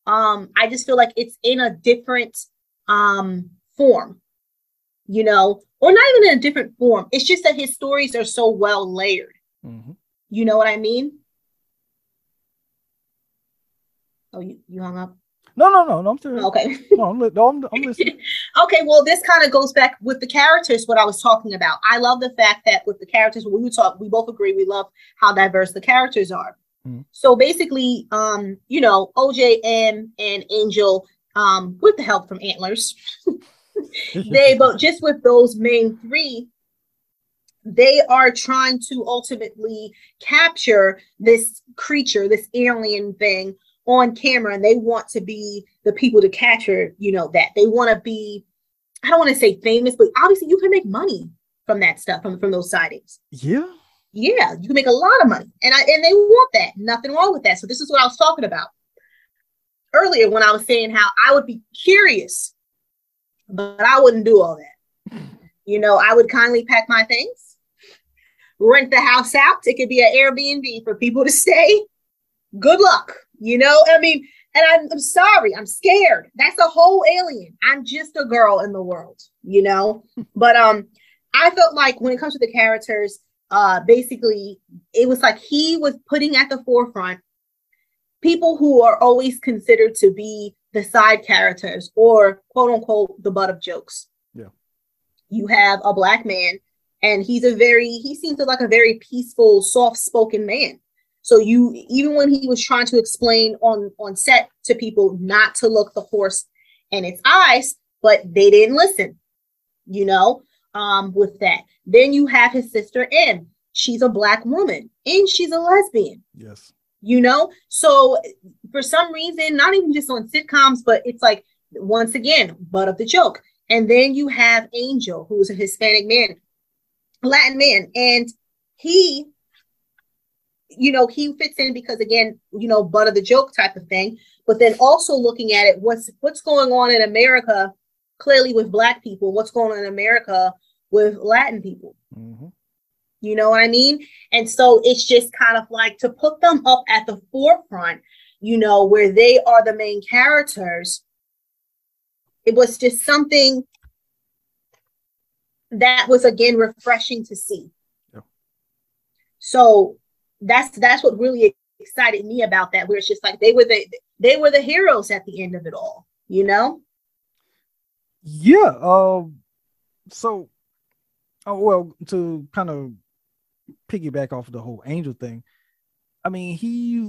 Um, I just feel like it's in a different um form, you know, or not even in a different form. It's just that his stories are so well layered. Mm-hmm. You know what I mean? Oh, you, you hung up? no no no no i'm Okay. no, I'm, no, I'm, I'm listening okay, well, this kind of goes back with the characters, what I was talking about. I love the fact that with the characters, we talk, we both agree we love how diverse the characters are. Mhm. So basically, um, you know, OJ and and Angel, um, with the help from Antlers, they but just with those main three they are trying to ultimately capture this creature this alien thing on camera and they want to be the people to capture you know that. They want to be i don't want to say famous but obviously you can make money from that stuff from, from those sightings. Yeah yeah you can make a lot of money. And i and they want that. Nothing wrong with that. So this is what i was talking about earlier when i was saying how i would be curious but i wouldn't do all that. You know i would kindly pack my things rent the house out. It could be an airbnb for people to stay. Good luck you know? I mean and I'm, I'm sorry i'm scared. That's a whole alien. I'm just a girl in the world you know? But um i felt like when it comes to the characters uh basically it was like he was putting at the forefront people who are always considered to be the side characters or quote unquote the butt of jokes. Yeah. you have a black man and he's a very he seems like a very peaceful soft spoken man. So you even when he was trying to explain on on set to people not to look the horse in its eyes but they didn't listen you know um with that then you have his sister Em. she's a black woman and she's a lesbian yes you know? So for some reason, not even just on sitcoms, but it's like once again, butt of the joke. And then you have Angel, who's a Hispanic man, Latin man, and he, you know, he fits in because again, you know, butt of the joke type of thing. But then also looking at it, what's what's going on in America, clearly with Black people, what's going on in America with Latin people. Mhm. You know what I mean? And so it's just kind of like to put them up at the forefront, you know, where they are the main characters. It was just something that was again refreshing to see. Yeah. So that's that's what really excited me about that, where it's just like they were the they were the heroes at the end of it all, you know? Yeah. Um. So, oh well, to kind of piggyback off of the whole Angel thing. I mean, he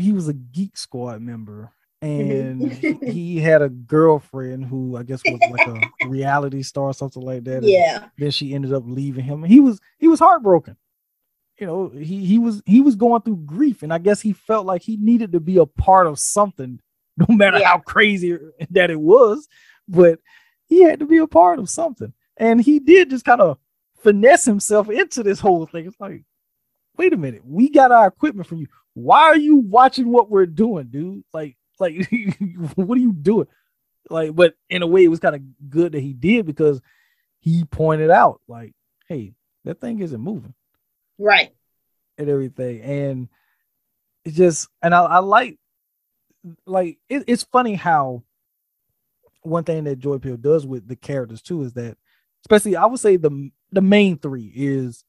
he was a Geek Squad member, and he, he had a girlfriend who I guess was like a reality star or something like that. Yeah. Then she ended up leaving him. He was he was heartbroken. You know, he he was he was going through grief, and I guess he felt like he needed to be a part of something, no matter Yeah. how crazy that it was. But he had to be a part of something, and he did just kind of finesse himself into this whole thing. It's like, wait a minute, we got our equipment from you. Why are you watching what we're doing, dude? Like, like, what are you doing? Like, but in a way, it was kind of good that he did because he pointed out, like, hey, that thing isn't moving Right. and everything. And it just, and I, I like, like, it, it's funny how one thing that Jordan Peele does with the characters too is that, especially, I would say the the main three is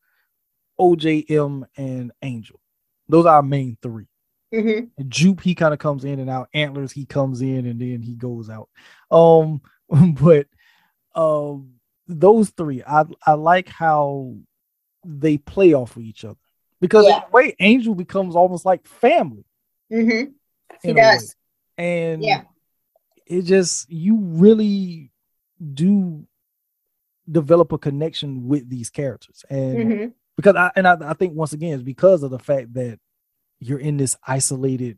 OJ Em and Angel. Those are our main three. hmm Jupe, he kind of comes in and out. Antlers, he comes in and then he goes out. Um, but um, those three, I I like how they play off of each other because Yeah. way, Angel becomes almost like family. hmm He a way. does. and Yeah. It just you really do develop a connection with these characters, and hmm because I and I, I think once again it's because of the fact that you're in this isolated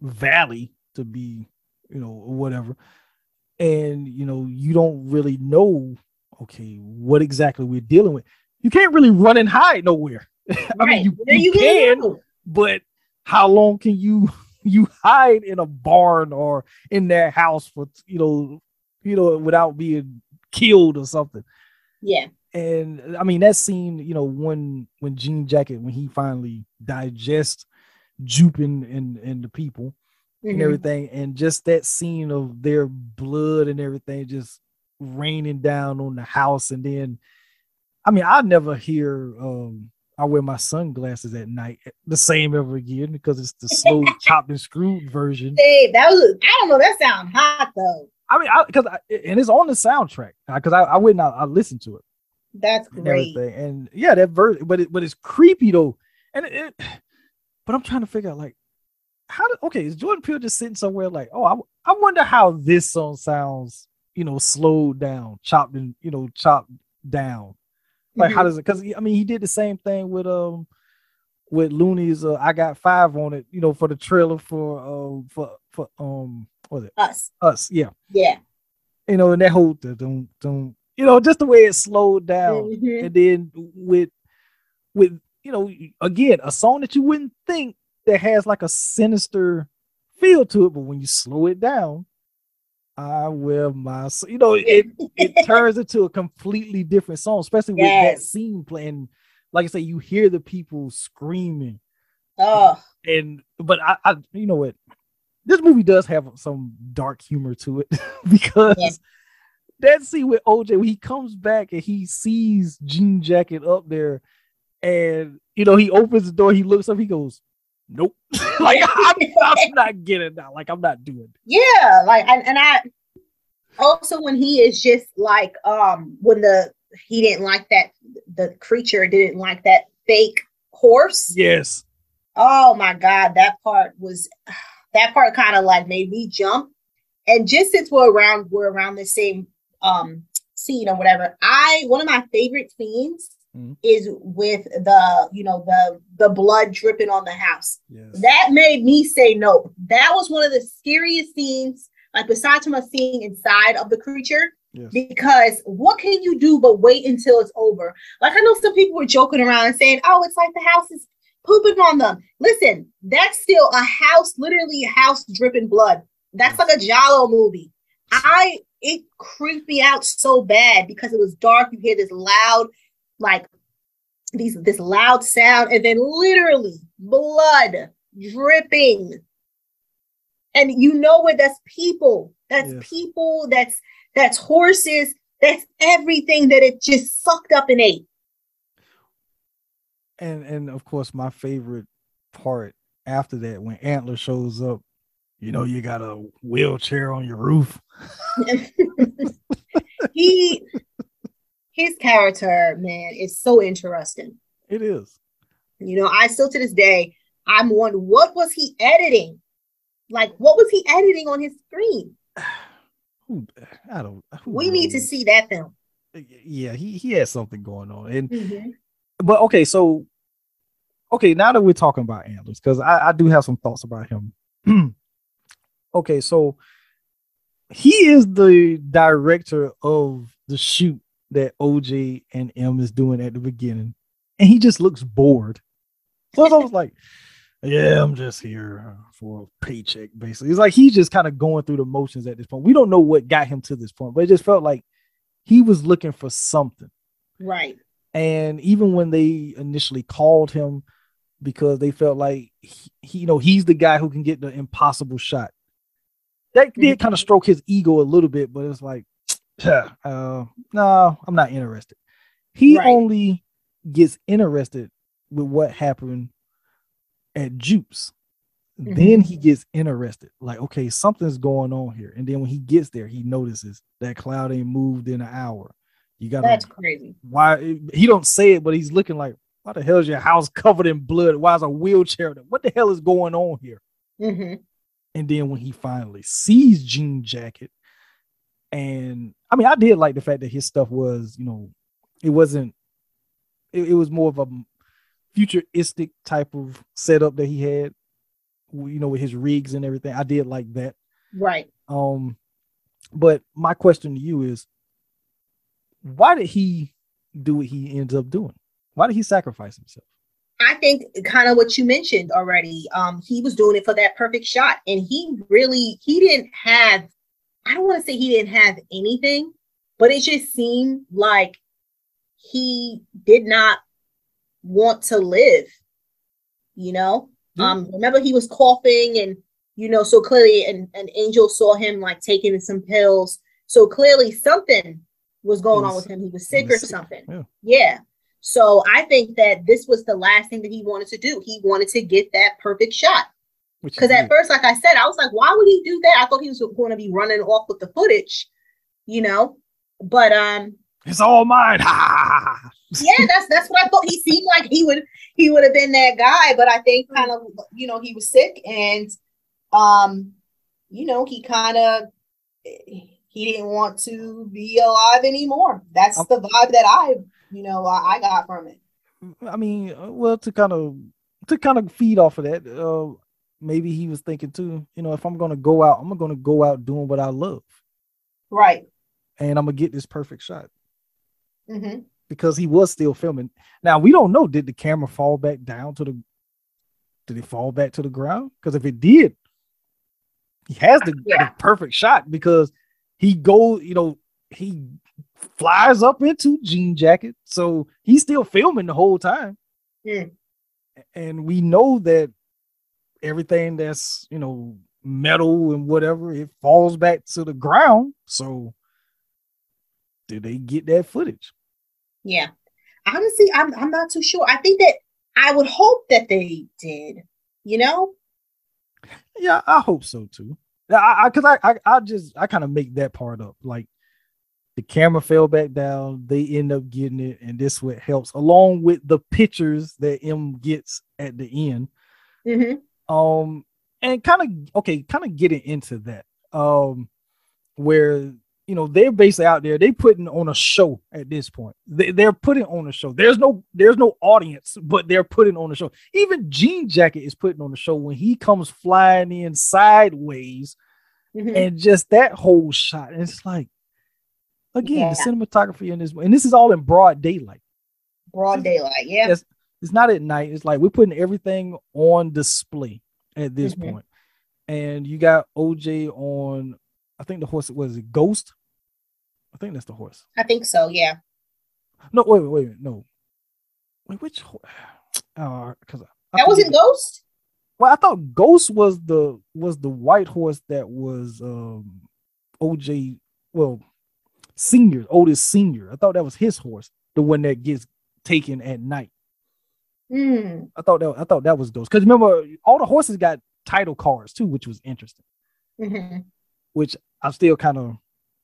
valley to be, you know, whatever, and you know you don't really know, okay, what exactly we're dealing with. You can't really run and hide nowhere. I mean, you, are you gonna can, but how long can you you hide in a barn or in their house for you know, you know, without being killed or something? Yeah. and I mean that scene, you know, when when Jean Jacket when he finally digests Jupe and and, and the people and Mhm. everything, and just that scene of their blood and everything just raining down on the house, and then I mean I never hear um I wear my sunglasses at night the same ever again because it's the slow chopped and screwed version. Hey, that was I don't know. That sound hot though. I mean, because I, and it's on the soundtrack uh, because I, I went out I listened to it. That's and great. everything. And yeah, that verse, but it but it's creepy though. And it, it but I'm trying to figure out like how did okay, is Jordan Peele just sitting somewhere like, oh, I, I wonder how this song sounds, you know, slowed down, chopped and you know, chopped down. Like how does it because I mean he did the same thing with um with Luniz uh, I got five on it, you know, for the trailer for um for for um what was it? Us. Us, yeah. Yeah. You know, and that whole dun, dun, you know, just the way it slowed down Mhm. and then with with you know again a song that you wouldn't think that has like a sinister feel to it but when you slow it down i will my you know it it turns into a completely different song especially with that scene playing like i say you hear the people screaming. Oh, and but I, I you know what? This movie does have some dark humor to it because Yeah. that scene with OJ when he comes back and he sees Jean Jacket up there and you know he opens the door he looks up he goes nope like I'm, I'm not getting that like I'm not doing it. yeah. Like and, and I also when he is just like um when the he didn't like that the creature didn't like that fake horse. yes Oh my god, that part was that part kind of like made me jump. And just since we're around we're around the same um scene or whatever, I one of my favorite scenes Mhm. is with the you know the the blood dripping on the house. Yes. That made me say no. That was one of the scariest scenes, like besides from us seeing inside of the creature, yes. because what can you do but wait until it's over? Like I know some people were joking around and saying, "Oh, it's like the house is pooping on them." Listen, that's still a house, literally a house dripping blood. That's like a giallo movie. I it creeped me out so bad because it was dark. You hear this loud, like these this loud sound, and then literally blood dripping. And you know what? that's people. That's Yes. people. That's that's horses. That's everything that it just sucked up and ate. and and of course my favorite part after that when antler shows up you know you got a wheelchair on your roof he his character, man, is so interesting. it is You know, I still to this day, I'm wondering what was he editing? Like, what was he editing on his screen? who i don't who We need to see that film. yeah he he has something going on and mm-hmm. but okay so okay now that we're talking about antlers because I, I do have some thoughts about him okay so he is the director of the shoot that oj and Em is doing at the beginning. And he just looks bored. So i was like yeah i'm just here uh, for a paycheck basically. It's like he's just kind of going through the motions at this point. We don't know what got him to this point but it just felt like he was looking for something. Right. and even when they initially called him because they felt like he, he- you know he's the guy who can get the impossible shot. That did kind of stroke his ego a little bit but it's like uh no i'm not interested he Right. only gets interested with what happened at Jupe's then he gets interested like okay something's going on here and then when he gets there he notices that cloud ain't moved in an hour you gotta That's crazy. why he don't say it, but he's looking like, why the hell is your house covered in blood? Why is a wheelchair? there? What the hell is going on here? hmm And then when he finally sees Jean Jacket, and I mean, I did like the fact that his stuff was, you know, it wasn't, it, it was more of a futuristic type of setup that he had, you know, with his rigs and everything. I did like that. Right. Um, but my question to you is, why did he do what he ends up doing? Why did he sacrifice himself? I think kind of what you mentioned already. Um, he was doing it for that perfect shot, and he really he didn't have. I don't want to say he didn't have anything, but it just seemed like he did not want to live. You know, Yeah. um, remember he was coughing, and you know, so clearly, and an angel saw him like taking some pills. So clearly, something was going He on with him. He was he sick was or sick, something. yeah. Yeah. So I think that this was the last thing that he wanted to do. He wanted to get that perfect shot. Because at first, like I said, I was like, why would he do that? I thought he was going to be running off with the footage, you know. But um, it's all mine. Yeah, that's that's what I thought. He seemed like he would he would have been that guy, but I think kind of you know he was sick and um, you know he kind of he didn't want to be alive anymore. That's the vibe that I you know I, I got from it. I mean, uh, well, to kind of to kind of feed off of that, uh, maybe he was thinking too. You know, if I'm gonna go out, I'm gonna go out doing what I love, Right. and I'm gonna get this perfect shot hmm because he was still filming. Now we don't know. Did the camera fall back down to the? Did it fall back to the ground? Because if it did, he has the, Yeah. the perfect shot because he go. You know, he flies up into Jean Jacket, so he's still filming the whole time. Mm. and we know that everything that's you know metal and whatever it falls back to the ground so did they get that footage Yeah. Honestly, I'Em I'm not too sure. I think that I would hope that they did. You know. yeah i hope so too i i because I, I i just i kind of make that part up like the camera fell back down they end up getting it and this what helps along with the pictures that m gets at the end Mm-hmm. Um and kind of okay kind of getting into that um where you know, they're basically out there. They putting on a show at this point. They, they're putting on a show. There's no there's no audience, but they're putting on a show. Even Jean Jacket is putting on a show when he comes flying in sideways, Mhm. and just that whole shot. And it's like, again, the cinematography in this, and this is all in broad daylight. Broad daylight. Yeah. It's not at night. It's like we're putting everything on display at this Mhm. point. And you got OJ on, I think the horse was it Ghost. I think that's the horse. I think so. Yeah. No, wait, wait, wait, no. Wait, which? Uh, because That wasn't Ghost. Well, I thought Ghost was the was the white horse that was um OJ. Well, senior, oldest senior. I thought that was his horse, the one that gets taken at night. Hmm. I thought that I thought that was Ghost. Because remember, all the horses got title cards too, which was interesting. hmm Which I'm still kind of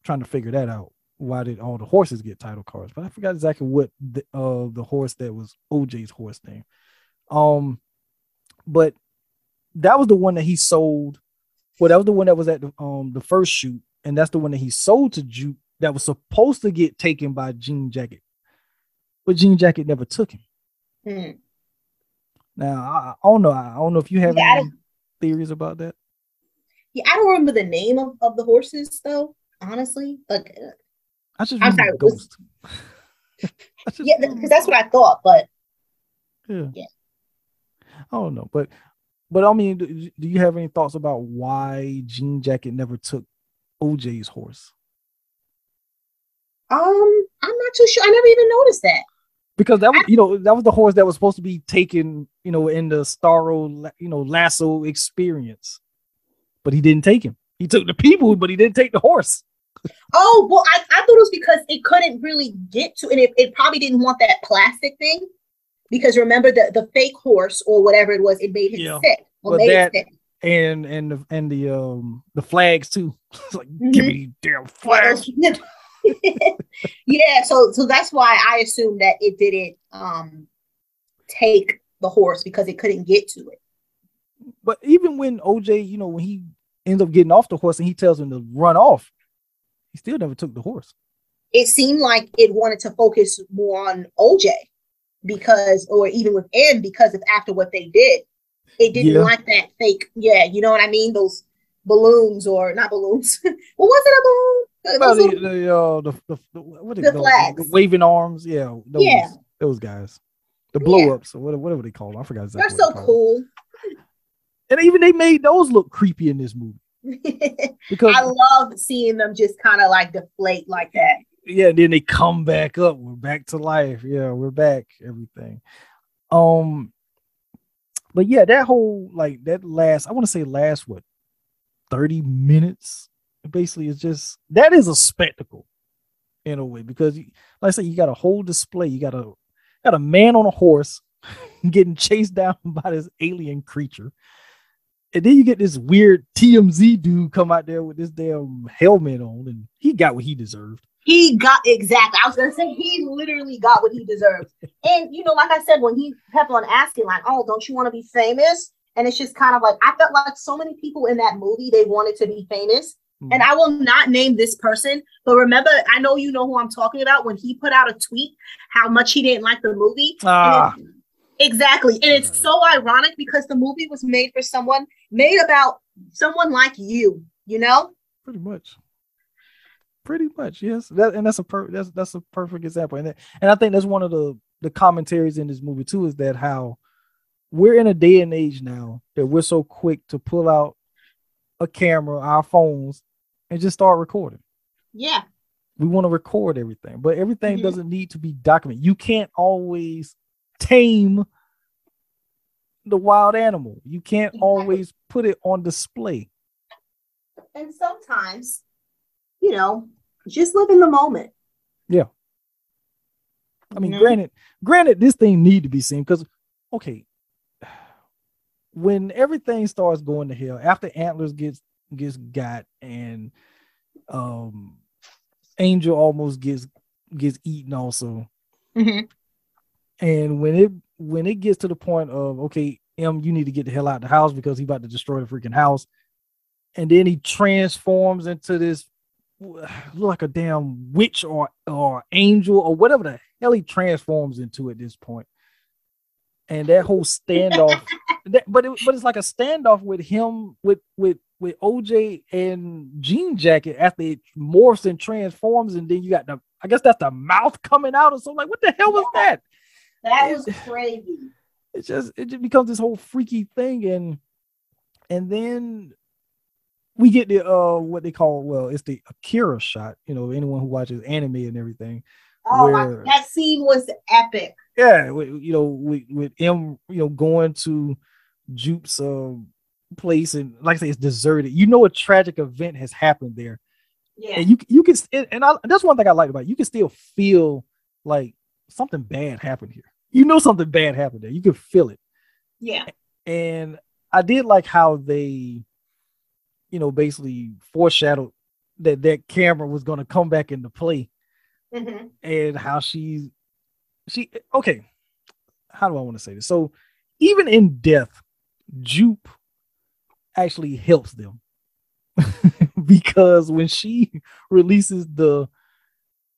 trying to figure that out. Why did all the horses get title cards? But I forgot exactly what the uh the horse that was OJ's horse name. Um, but that was the one that he sold. Well, that was the one that was at the um the first shoot, and that's the one that he sold to Jupe that was supposed to get taken by Jean Jacket, but Jean Jacket never took him. Hmm. Now I, I don't know. I don't know if you have Yeah, any theories about that. Yeah, I don't remember the name of, of the horses though. Honestly, like I just I'm sorry, Ghost. Yeah, because that's what I thought. But Yeah. Yeah. I don't know, but but I mean, do, do you have any thoughts about why Jean Jacket never took OJ's horse? um, I'm not too sure. I never even noticed that. Because that was, you know, that was the horse that was supposed to be taken, you know, in the Starro, you know, lasso experience, but he didn't take him. He took the people, but he didn't take the horse. Oh well, I, I thought it was because it couldn't really get to, and it, it probably didn't want that plastic thing. Because remember the the fake horse or whatever it was, it made him Yeah. sick. Or But that- sick. And and the and the um the flags too. Like Mhm. give me damn flags. yeah, so so that's why I assumed that it didn't um take the horse because it couldn't get to it. But even when OJ, you know, when he ends up getting off the horse and he tells him to run off, he still never took the horse. It seemed like it wanted to focus more on OJ because, or even with Em, because of after what they did, it didn't Yeah. like that fake. Yeah, you know what I mean? Those balloons or not balloons. well, was it a balloon? Those Well, the, little- the, uh, the, the, the what The flags. waving arms, yeah, those, Yeah. those guys, the blow ups or whatever, whatever they call them. I forgot They're so they cool. And even they made those look creepy in this movie because I love seeing them just kind of like deflate like that. yeah, and then they come back up. We're back to life. Yeah, we're back. Everything. Um, but yeah, that whole like that last, I want to say last what, 30 minutes. Basically, it's just that is a spectacle in a way because like I said, you got a whole display, you got a got a man on a horse getting chased down by this alien creature. And then you get this weird TMZ dude come out there with this damn helmet on, and he got what he deserved. He got exactly. I was gonna say he literally got what he deserved. And you know, like I said, when he kept on asking, like, "Oh, don't you want to be famous?" And it's just kind of like I felt like so many people in that movie they wanted to be famous. Mm-hmm. And I will not name this person, but remember, I know you know who I'm talking about when he put out a tweet how much he didn't like the movie. And Ah, it- exactly. And it's so ironic because the movie was made for someone, made about someone like you, you know? pretty much. Pretty much, yes. That and that's a per that's that's a perfect example. And that- and I think that's one of the the commentaries in this movie too is that how we're in a day and age now that we're so quick to pull out a camera, our phones, and just start recording. Yeah. We want to record everything, but everything Mhm. doesn't need to be documented. You can't always tame the wild animal. You can't Exactly. always put it on display. And sometimes, you know, just live in the moment. Yeah. I mean, Mhm. granted, granted, this thing need to be seen because, okay, when everything starts going to hell after Antlers gets gets got and um Angel almost gets gets eaten also, Mhm. and when it when it gets to the point of okay, Em, you need to get the hell out of the house because he about to destroy the freaking house, and then he transforms into this look like a damn witch or or angel or whatever the hell he transforms into at this point. And that whole standoff, that, but it, but it's like a standoff with him with with with OJ and Jean Jacket after it morphs and transforms, and then you got the I guess that's the mouth coming out or something. Like what the hell was that? That was crazy. It just it just becomes this whole freaky thing, and and then we get the uh what they call well it's the Akira shot. You know anyone who watches anime and everything. Oh, my, that scene was epic. yeah, with, you know, with, with him, you know, going to Jupe's um place and like I say, it's deserted. You know, a tragic event has happened there, Yeah. and you you can and- I, that's one thing I like about it. You can still feel like something bad happened here. You know, something bad happened there. You can feel it, Yeah. and I did like how they, you know, basically foreshadowed that that camera was going to come back into play hmm and how she she okay how do i want to say this so even in death jupe actually helps them. Because when she releases the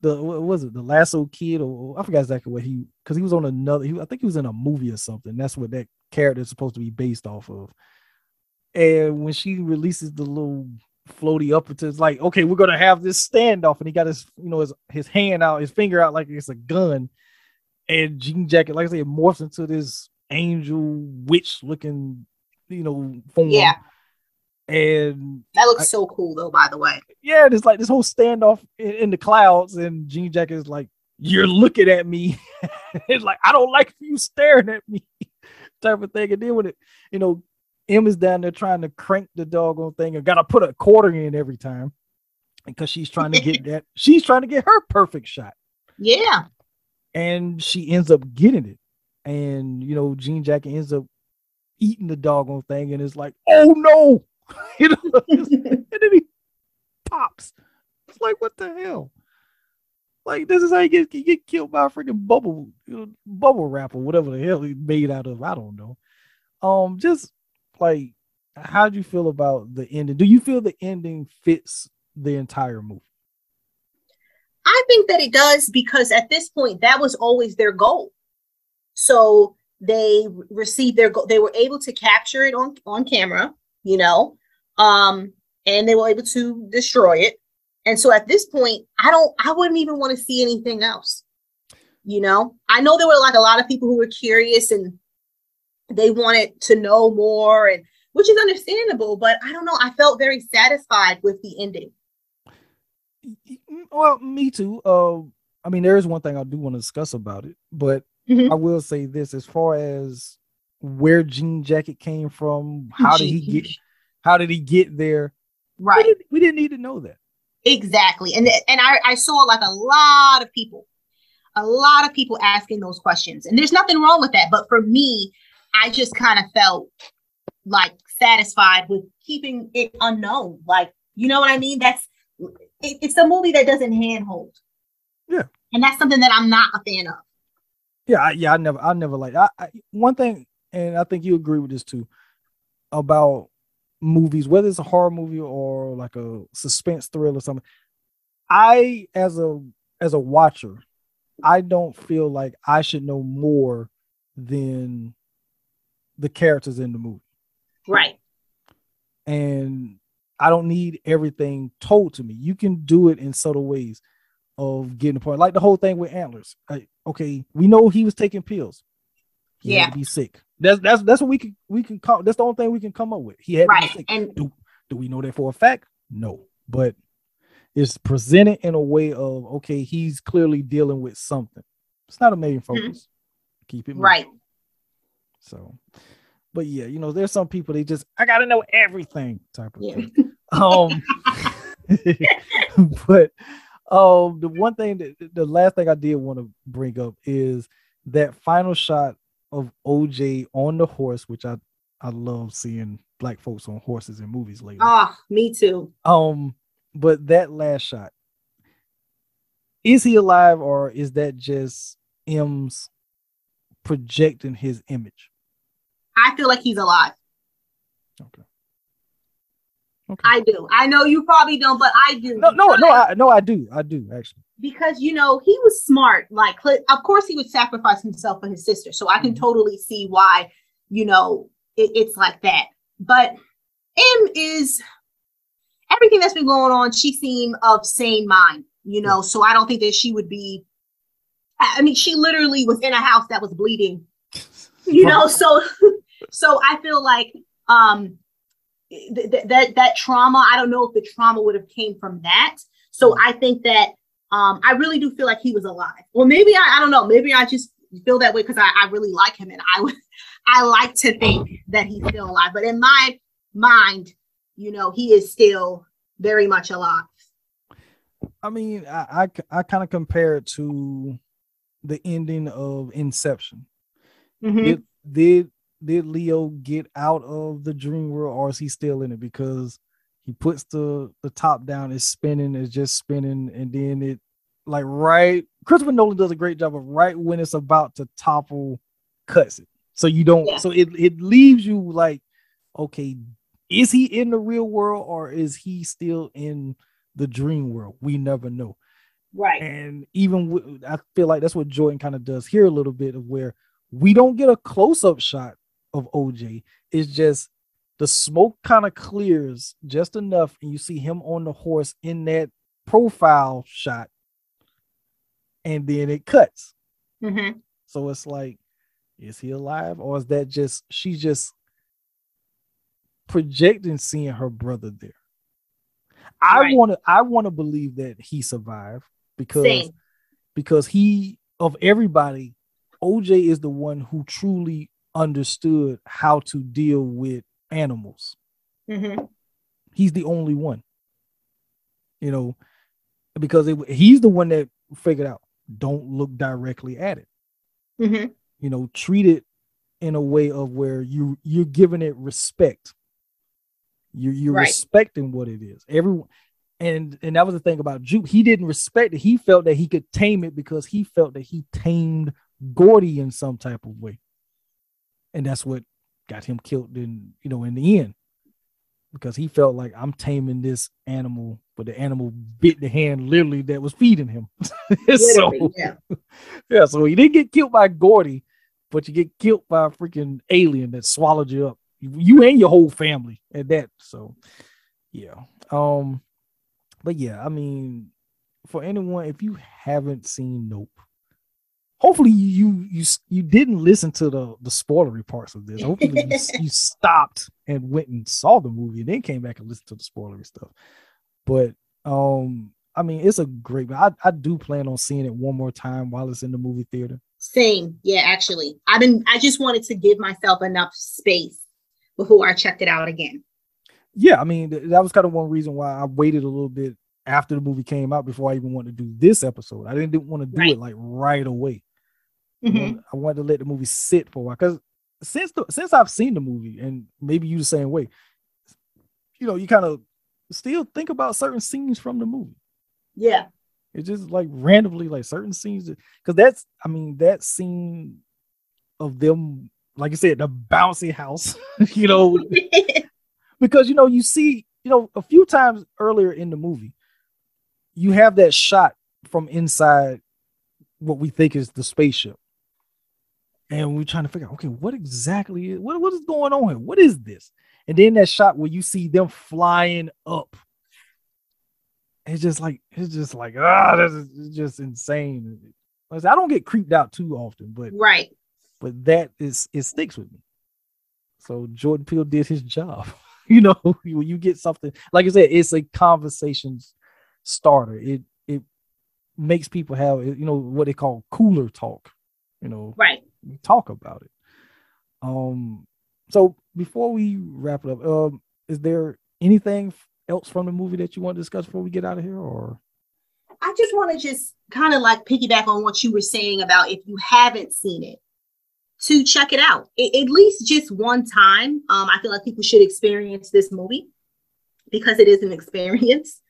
the what was it? The lasso kid or i forgot exactly what he because he was on another he, i think he was in a movie or something. That's what that character is supposed to be based off of. And when she releases the little floaty up into it's like okay we're gonna have this standoff. And he got his you know his his hand out his finger out like it's a gun. And jean jacket like i said morphs into this angel witch looking you know form Yeah. and That looks I- so cool though, by the way. yeah, there's like this whole standoff in, in the clouds, and Jean Jacket is like, "You're looking at me." it's like I don't like you staring at me, type of thing. And then when it, you know, Em is down there trying to crank the doggone thing, and gotta put a quarter in every time because she's trying to get that. She's trying to get her perfect shot, Yeah. and she ends up getting it. And you know, Jean Jacket ends up eating the doggone thing, and it's like, "Oh no!" you know. and then he pops. It's like, what the hell? Like, this is how you get, you get killed by a freaking bubble, you know, bubble wrap or whatever the hell he made out of. I don't know. Um, just like, how do you feel about the ending? Do you feel the ending fits the entire movie? I think that it does because at this point that was always their goal. So they received their. They were able to capture it on on camera, you know, um, and they were able to destroy it. And so at this point, I don't. I wouldn't even want to see anything else. You know, I know there were like a lot of people who were curious and they wanted to know more, and which is understandable. But I don't know. I felt very satisfied with the ending. Well, me too. Uh, I mean, there is one thing I do want to discuss about it, but Mhm. I will say this: as far as where Jean Jacket came from, how did he get? How did he get there? We right? didn't, we didn't need to know that. Exactly. And and I, I saw like a lot of people, a lot of people asking those questions. And there's nothing wrong with that. But for me, I just kind of felt like satisfied with keeping it unknown. Like, you know what I mean? That's it, it's a movie that doesn't handhold. Yeah. And that's something that I'm not a fan of. Yeah, I, yeah, I never, I never like. I, I one thing, and I think you agree with this too, about movies, whether it's a horror movie or like a suspense thrill or something. I, as a as a watcher, I don't feel like I should know more than the characters in the movie, Right. and I don't need everything told to me. You can do it in subtle ways of getting point, like the whole thing with antlers. Like, okay, we know he was taking pills. He Yeah. be sick. That's that's that's what we can we can come. That's the only thing we can come up with. He had to Right. be sick. And Do do we know that for a fact? No, but it's presented in a way of okay, he's clearly dealing with something. It's not a main focus. Keep it moving. Mm-hmm. right. So, but yeah, you know, there's some people they just I gotta know everything type of Yeah. thing. Um, but um, the one thing that the last thing I did want to bring up is that final shot of OJ on the horse, which I I love seeing black folks on horses in movies lately. Oh, me too. Um, but that last shot, is he alive or is that just Em's projecting his image? I feel like he's alive. Okay. Okay. I do. I know you probably don't, but I do. no, no, no, I, no, I do, I do actually. because you know he was smart. Like, of course, he would sacrifice himself for his sister. So I can Mhm. totally see why you know it, it's like that. But Em is everything that's been going on. She seemed of sane mind, you know. So I don't think that she would be. I I mean, she literally was in a house that was bleeding you know so so i feel like um th- th- that that trauma i don't know if the trauma would have came from that. So i think that um i really do feel like he was alive. Well maybe i, I don't know. Maybe i just feel that way because I, I really like him and i would i like to think that he's still alive. But in my mind you know he is still very much alive. I mean, I I, I kind of compare it to the ending of Inception. Mhm. Did did did Leo get out of the dream world, or is he still in it? Because he puts the the top down, it's spinning, it's just spinning, and then it like right. Christopher Nolan does a great job of right when it's about to topple, cuts it. So you don't. Yeah. So it it leaves you like, okay, is he in the real world or is he still in the dream world? We never know. right And even with, I feel like that's what Jordan kind of does here a little bit of where we don't get a close up shot of OJ. It's just the smoke kind of clears just enough, and you see him on the horse in that profile shot, and then it cuts. Mhm. So it's like, is he alive, or is that just she's just projecting seeing her brother there? I Right. want to I want to believe that he survived because Same. because he of everybody, OJ is the one who truly understood how to deal with animals. Mhm. He's the only one. You know, because it, he's the one that figured out don't look directly at it. Mhm. You know, treat it in a way of where you you're giving it respect. You're you're Right. respecting what it is. Everyone and and that was the thing about Jupe. He didn't respect it. He felt that he could tame it because he felt that he tamed Gordy in some type of way. And that's what got him killed in, you know, in the end. Because he felt like I'm taming this animal, but the animal bit the hand literally that was feeding him. so yeah. yeah, so he didn't get killed by Gordy, but you get killed by a freaking alien that swallowed you up. You, you and your whole family at that. So yeah. Um, but yeah, I mean, for anyone, if you haven't seen Nope, hopefully you you you didn't listen to the the spoilery parts of this. Hopefully you, you stopped and went and saw the movie and then came back and listened to the spoilery stuff. But um, I mean, it's a great. I I do plan on seeing it one more time while it's in the movie theater. Same. Yeah, actually. I've been I just wanted to give myself enough space before I checked it out again. Yeah, I mean, th- that was kind of one reason why I waited a little bit after the movie came out before I even wanted to do this episode. I didn't, didn't want to do Right. it like right away. I Mhm. wanted- I wanted to let the movie sit for a while because since the since I've seen the movie, and maybe you the same way, you know, you kind of still think about certain scenes from the movie. Yeah. It's just like randomly, like certain scenes, because that's, I mean, that scene of them, like I said, the bouncy house, you know, because you know, you see, you know, a few times earlier in the movie, you have that shot from inside what we think is the spaceship. And we're trying to figure out, okay, what exactly is what, what is going on here? What is this? And then that shot where you see them flying up. It's just like it's just like ah, this is just insane. I don't get creeped out too often, but right. but that is it sticks with me. So Jordan Peele did his job. you know, when you get something like I said, it's a conversation starter. It it makes people have you know what they call cooler talk. You know, Right. talk about it. Um, so before we wrap it up, um, is there anything else from the movie that you want to discuss before we get out of here, or I just want to just kind of like piggyback on what you were saying about if you haven't seen it, to check it out A- at least just one time. Um, I feel like people should experience this movie because it is an experience.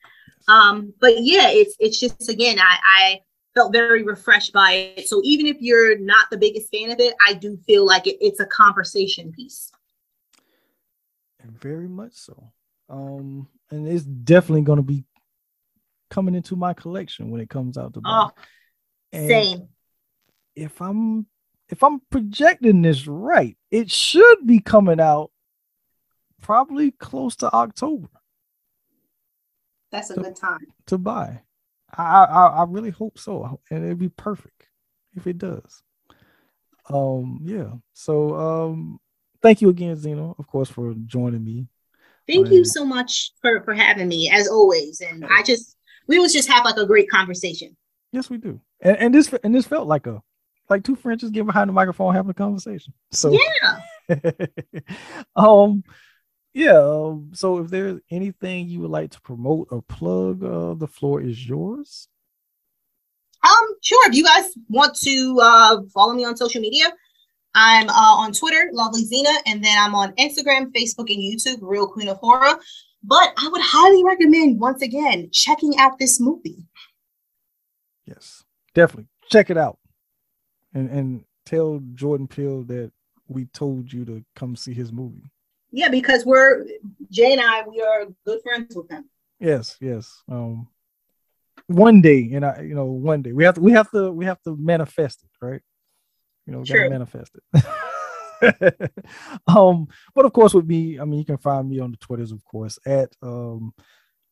Um, but yeah, it's it's just again, I, I felt very refreshed by it. So even if you're not the biggest fan of it, I do feel like it, it's a conversation piece. very much so. Um, and it's definitely going to be coming into my collection when it comes out to buy. Oh, And same. If I'm if I'm projecting this right, it should be coming out probably close to October That's a good time. to buy. I I, I really hope so, and it'd be perfect if it does. Um, yeah. So um, thank you again, Zena, of course, for joining me. Thank you so much for for having me as always. And I just we was just have like a great conversation. Yes, we do. And and this and this felt like a like two friends just getting behind the microphone having a conversation. So Yeah. um yeah um, so if there's anything you would like to promote or plug uh the floor is yours Um, sure. If you guys want to uh follow me on social media, I'm uh on Twitter, Lovely Zena, and then I'm on Instagram, Facebook, and YouTube, Real Queen of Horror. But I would highly recommend once again checking out this movie. yes definitely check it out and and tell jordan peele that we told you to come see his movie Yeah, because we're Jay and I, we are good friends with him. yes yes. Um one day and i you know one day. We have to we have to we have to manifest it right? You know we gotta manifest it. Um but of course with me i mean you can find me on the twitters of course at um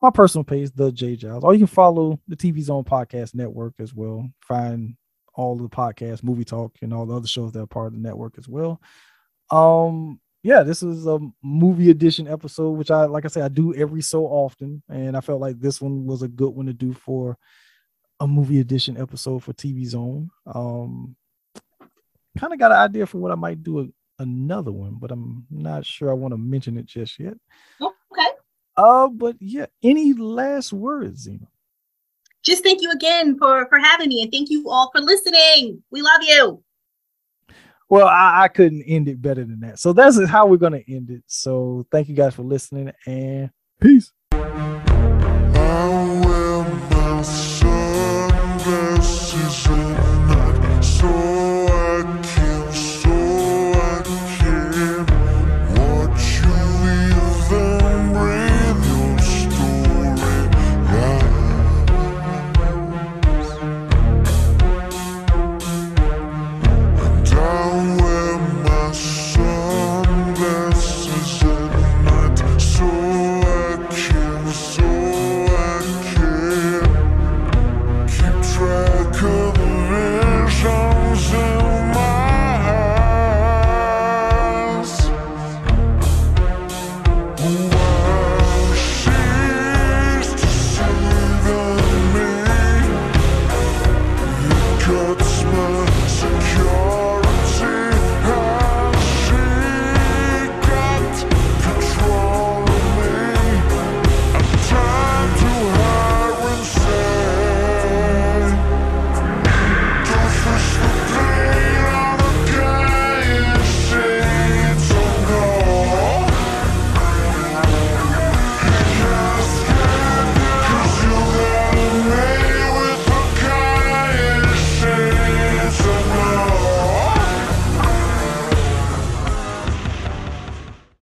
my personal page the j giles or you can follow the tv zone podcast network as well. Find all the podcasts movie talk and all the other shows that are part of the network as well. Um yeah this is a movie edition episode which i like i say i do every so often and i felt like this one was a good one to do for a movie edition episode for tv zone um kind of got an idea for what i might do a, another one but i'm not sure i want to mention it just yet Okay. uh but yeah any last words Zena? Just thank you again for for having me, and thank you all for listening. We love you. Well, I, I couldn't end it better than that. So that's how we're gonna end it. So thank you guys for listening and peace.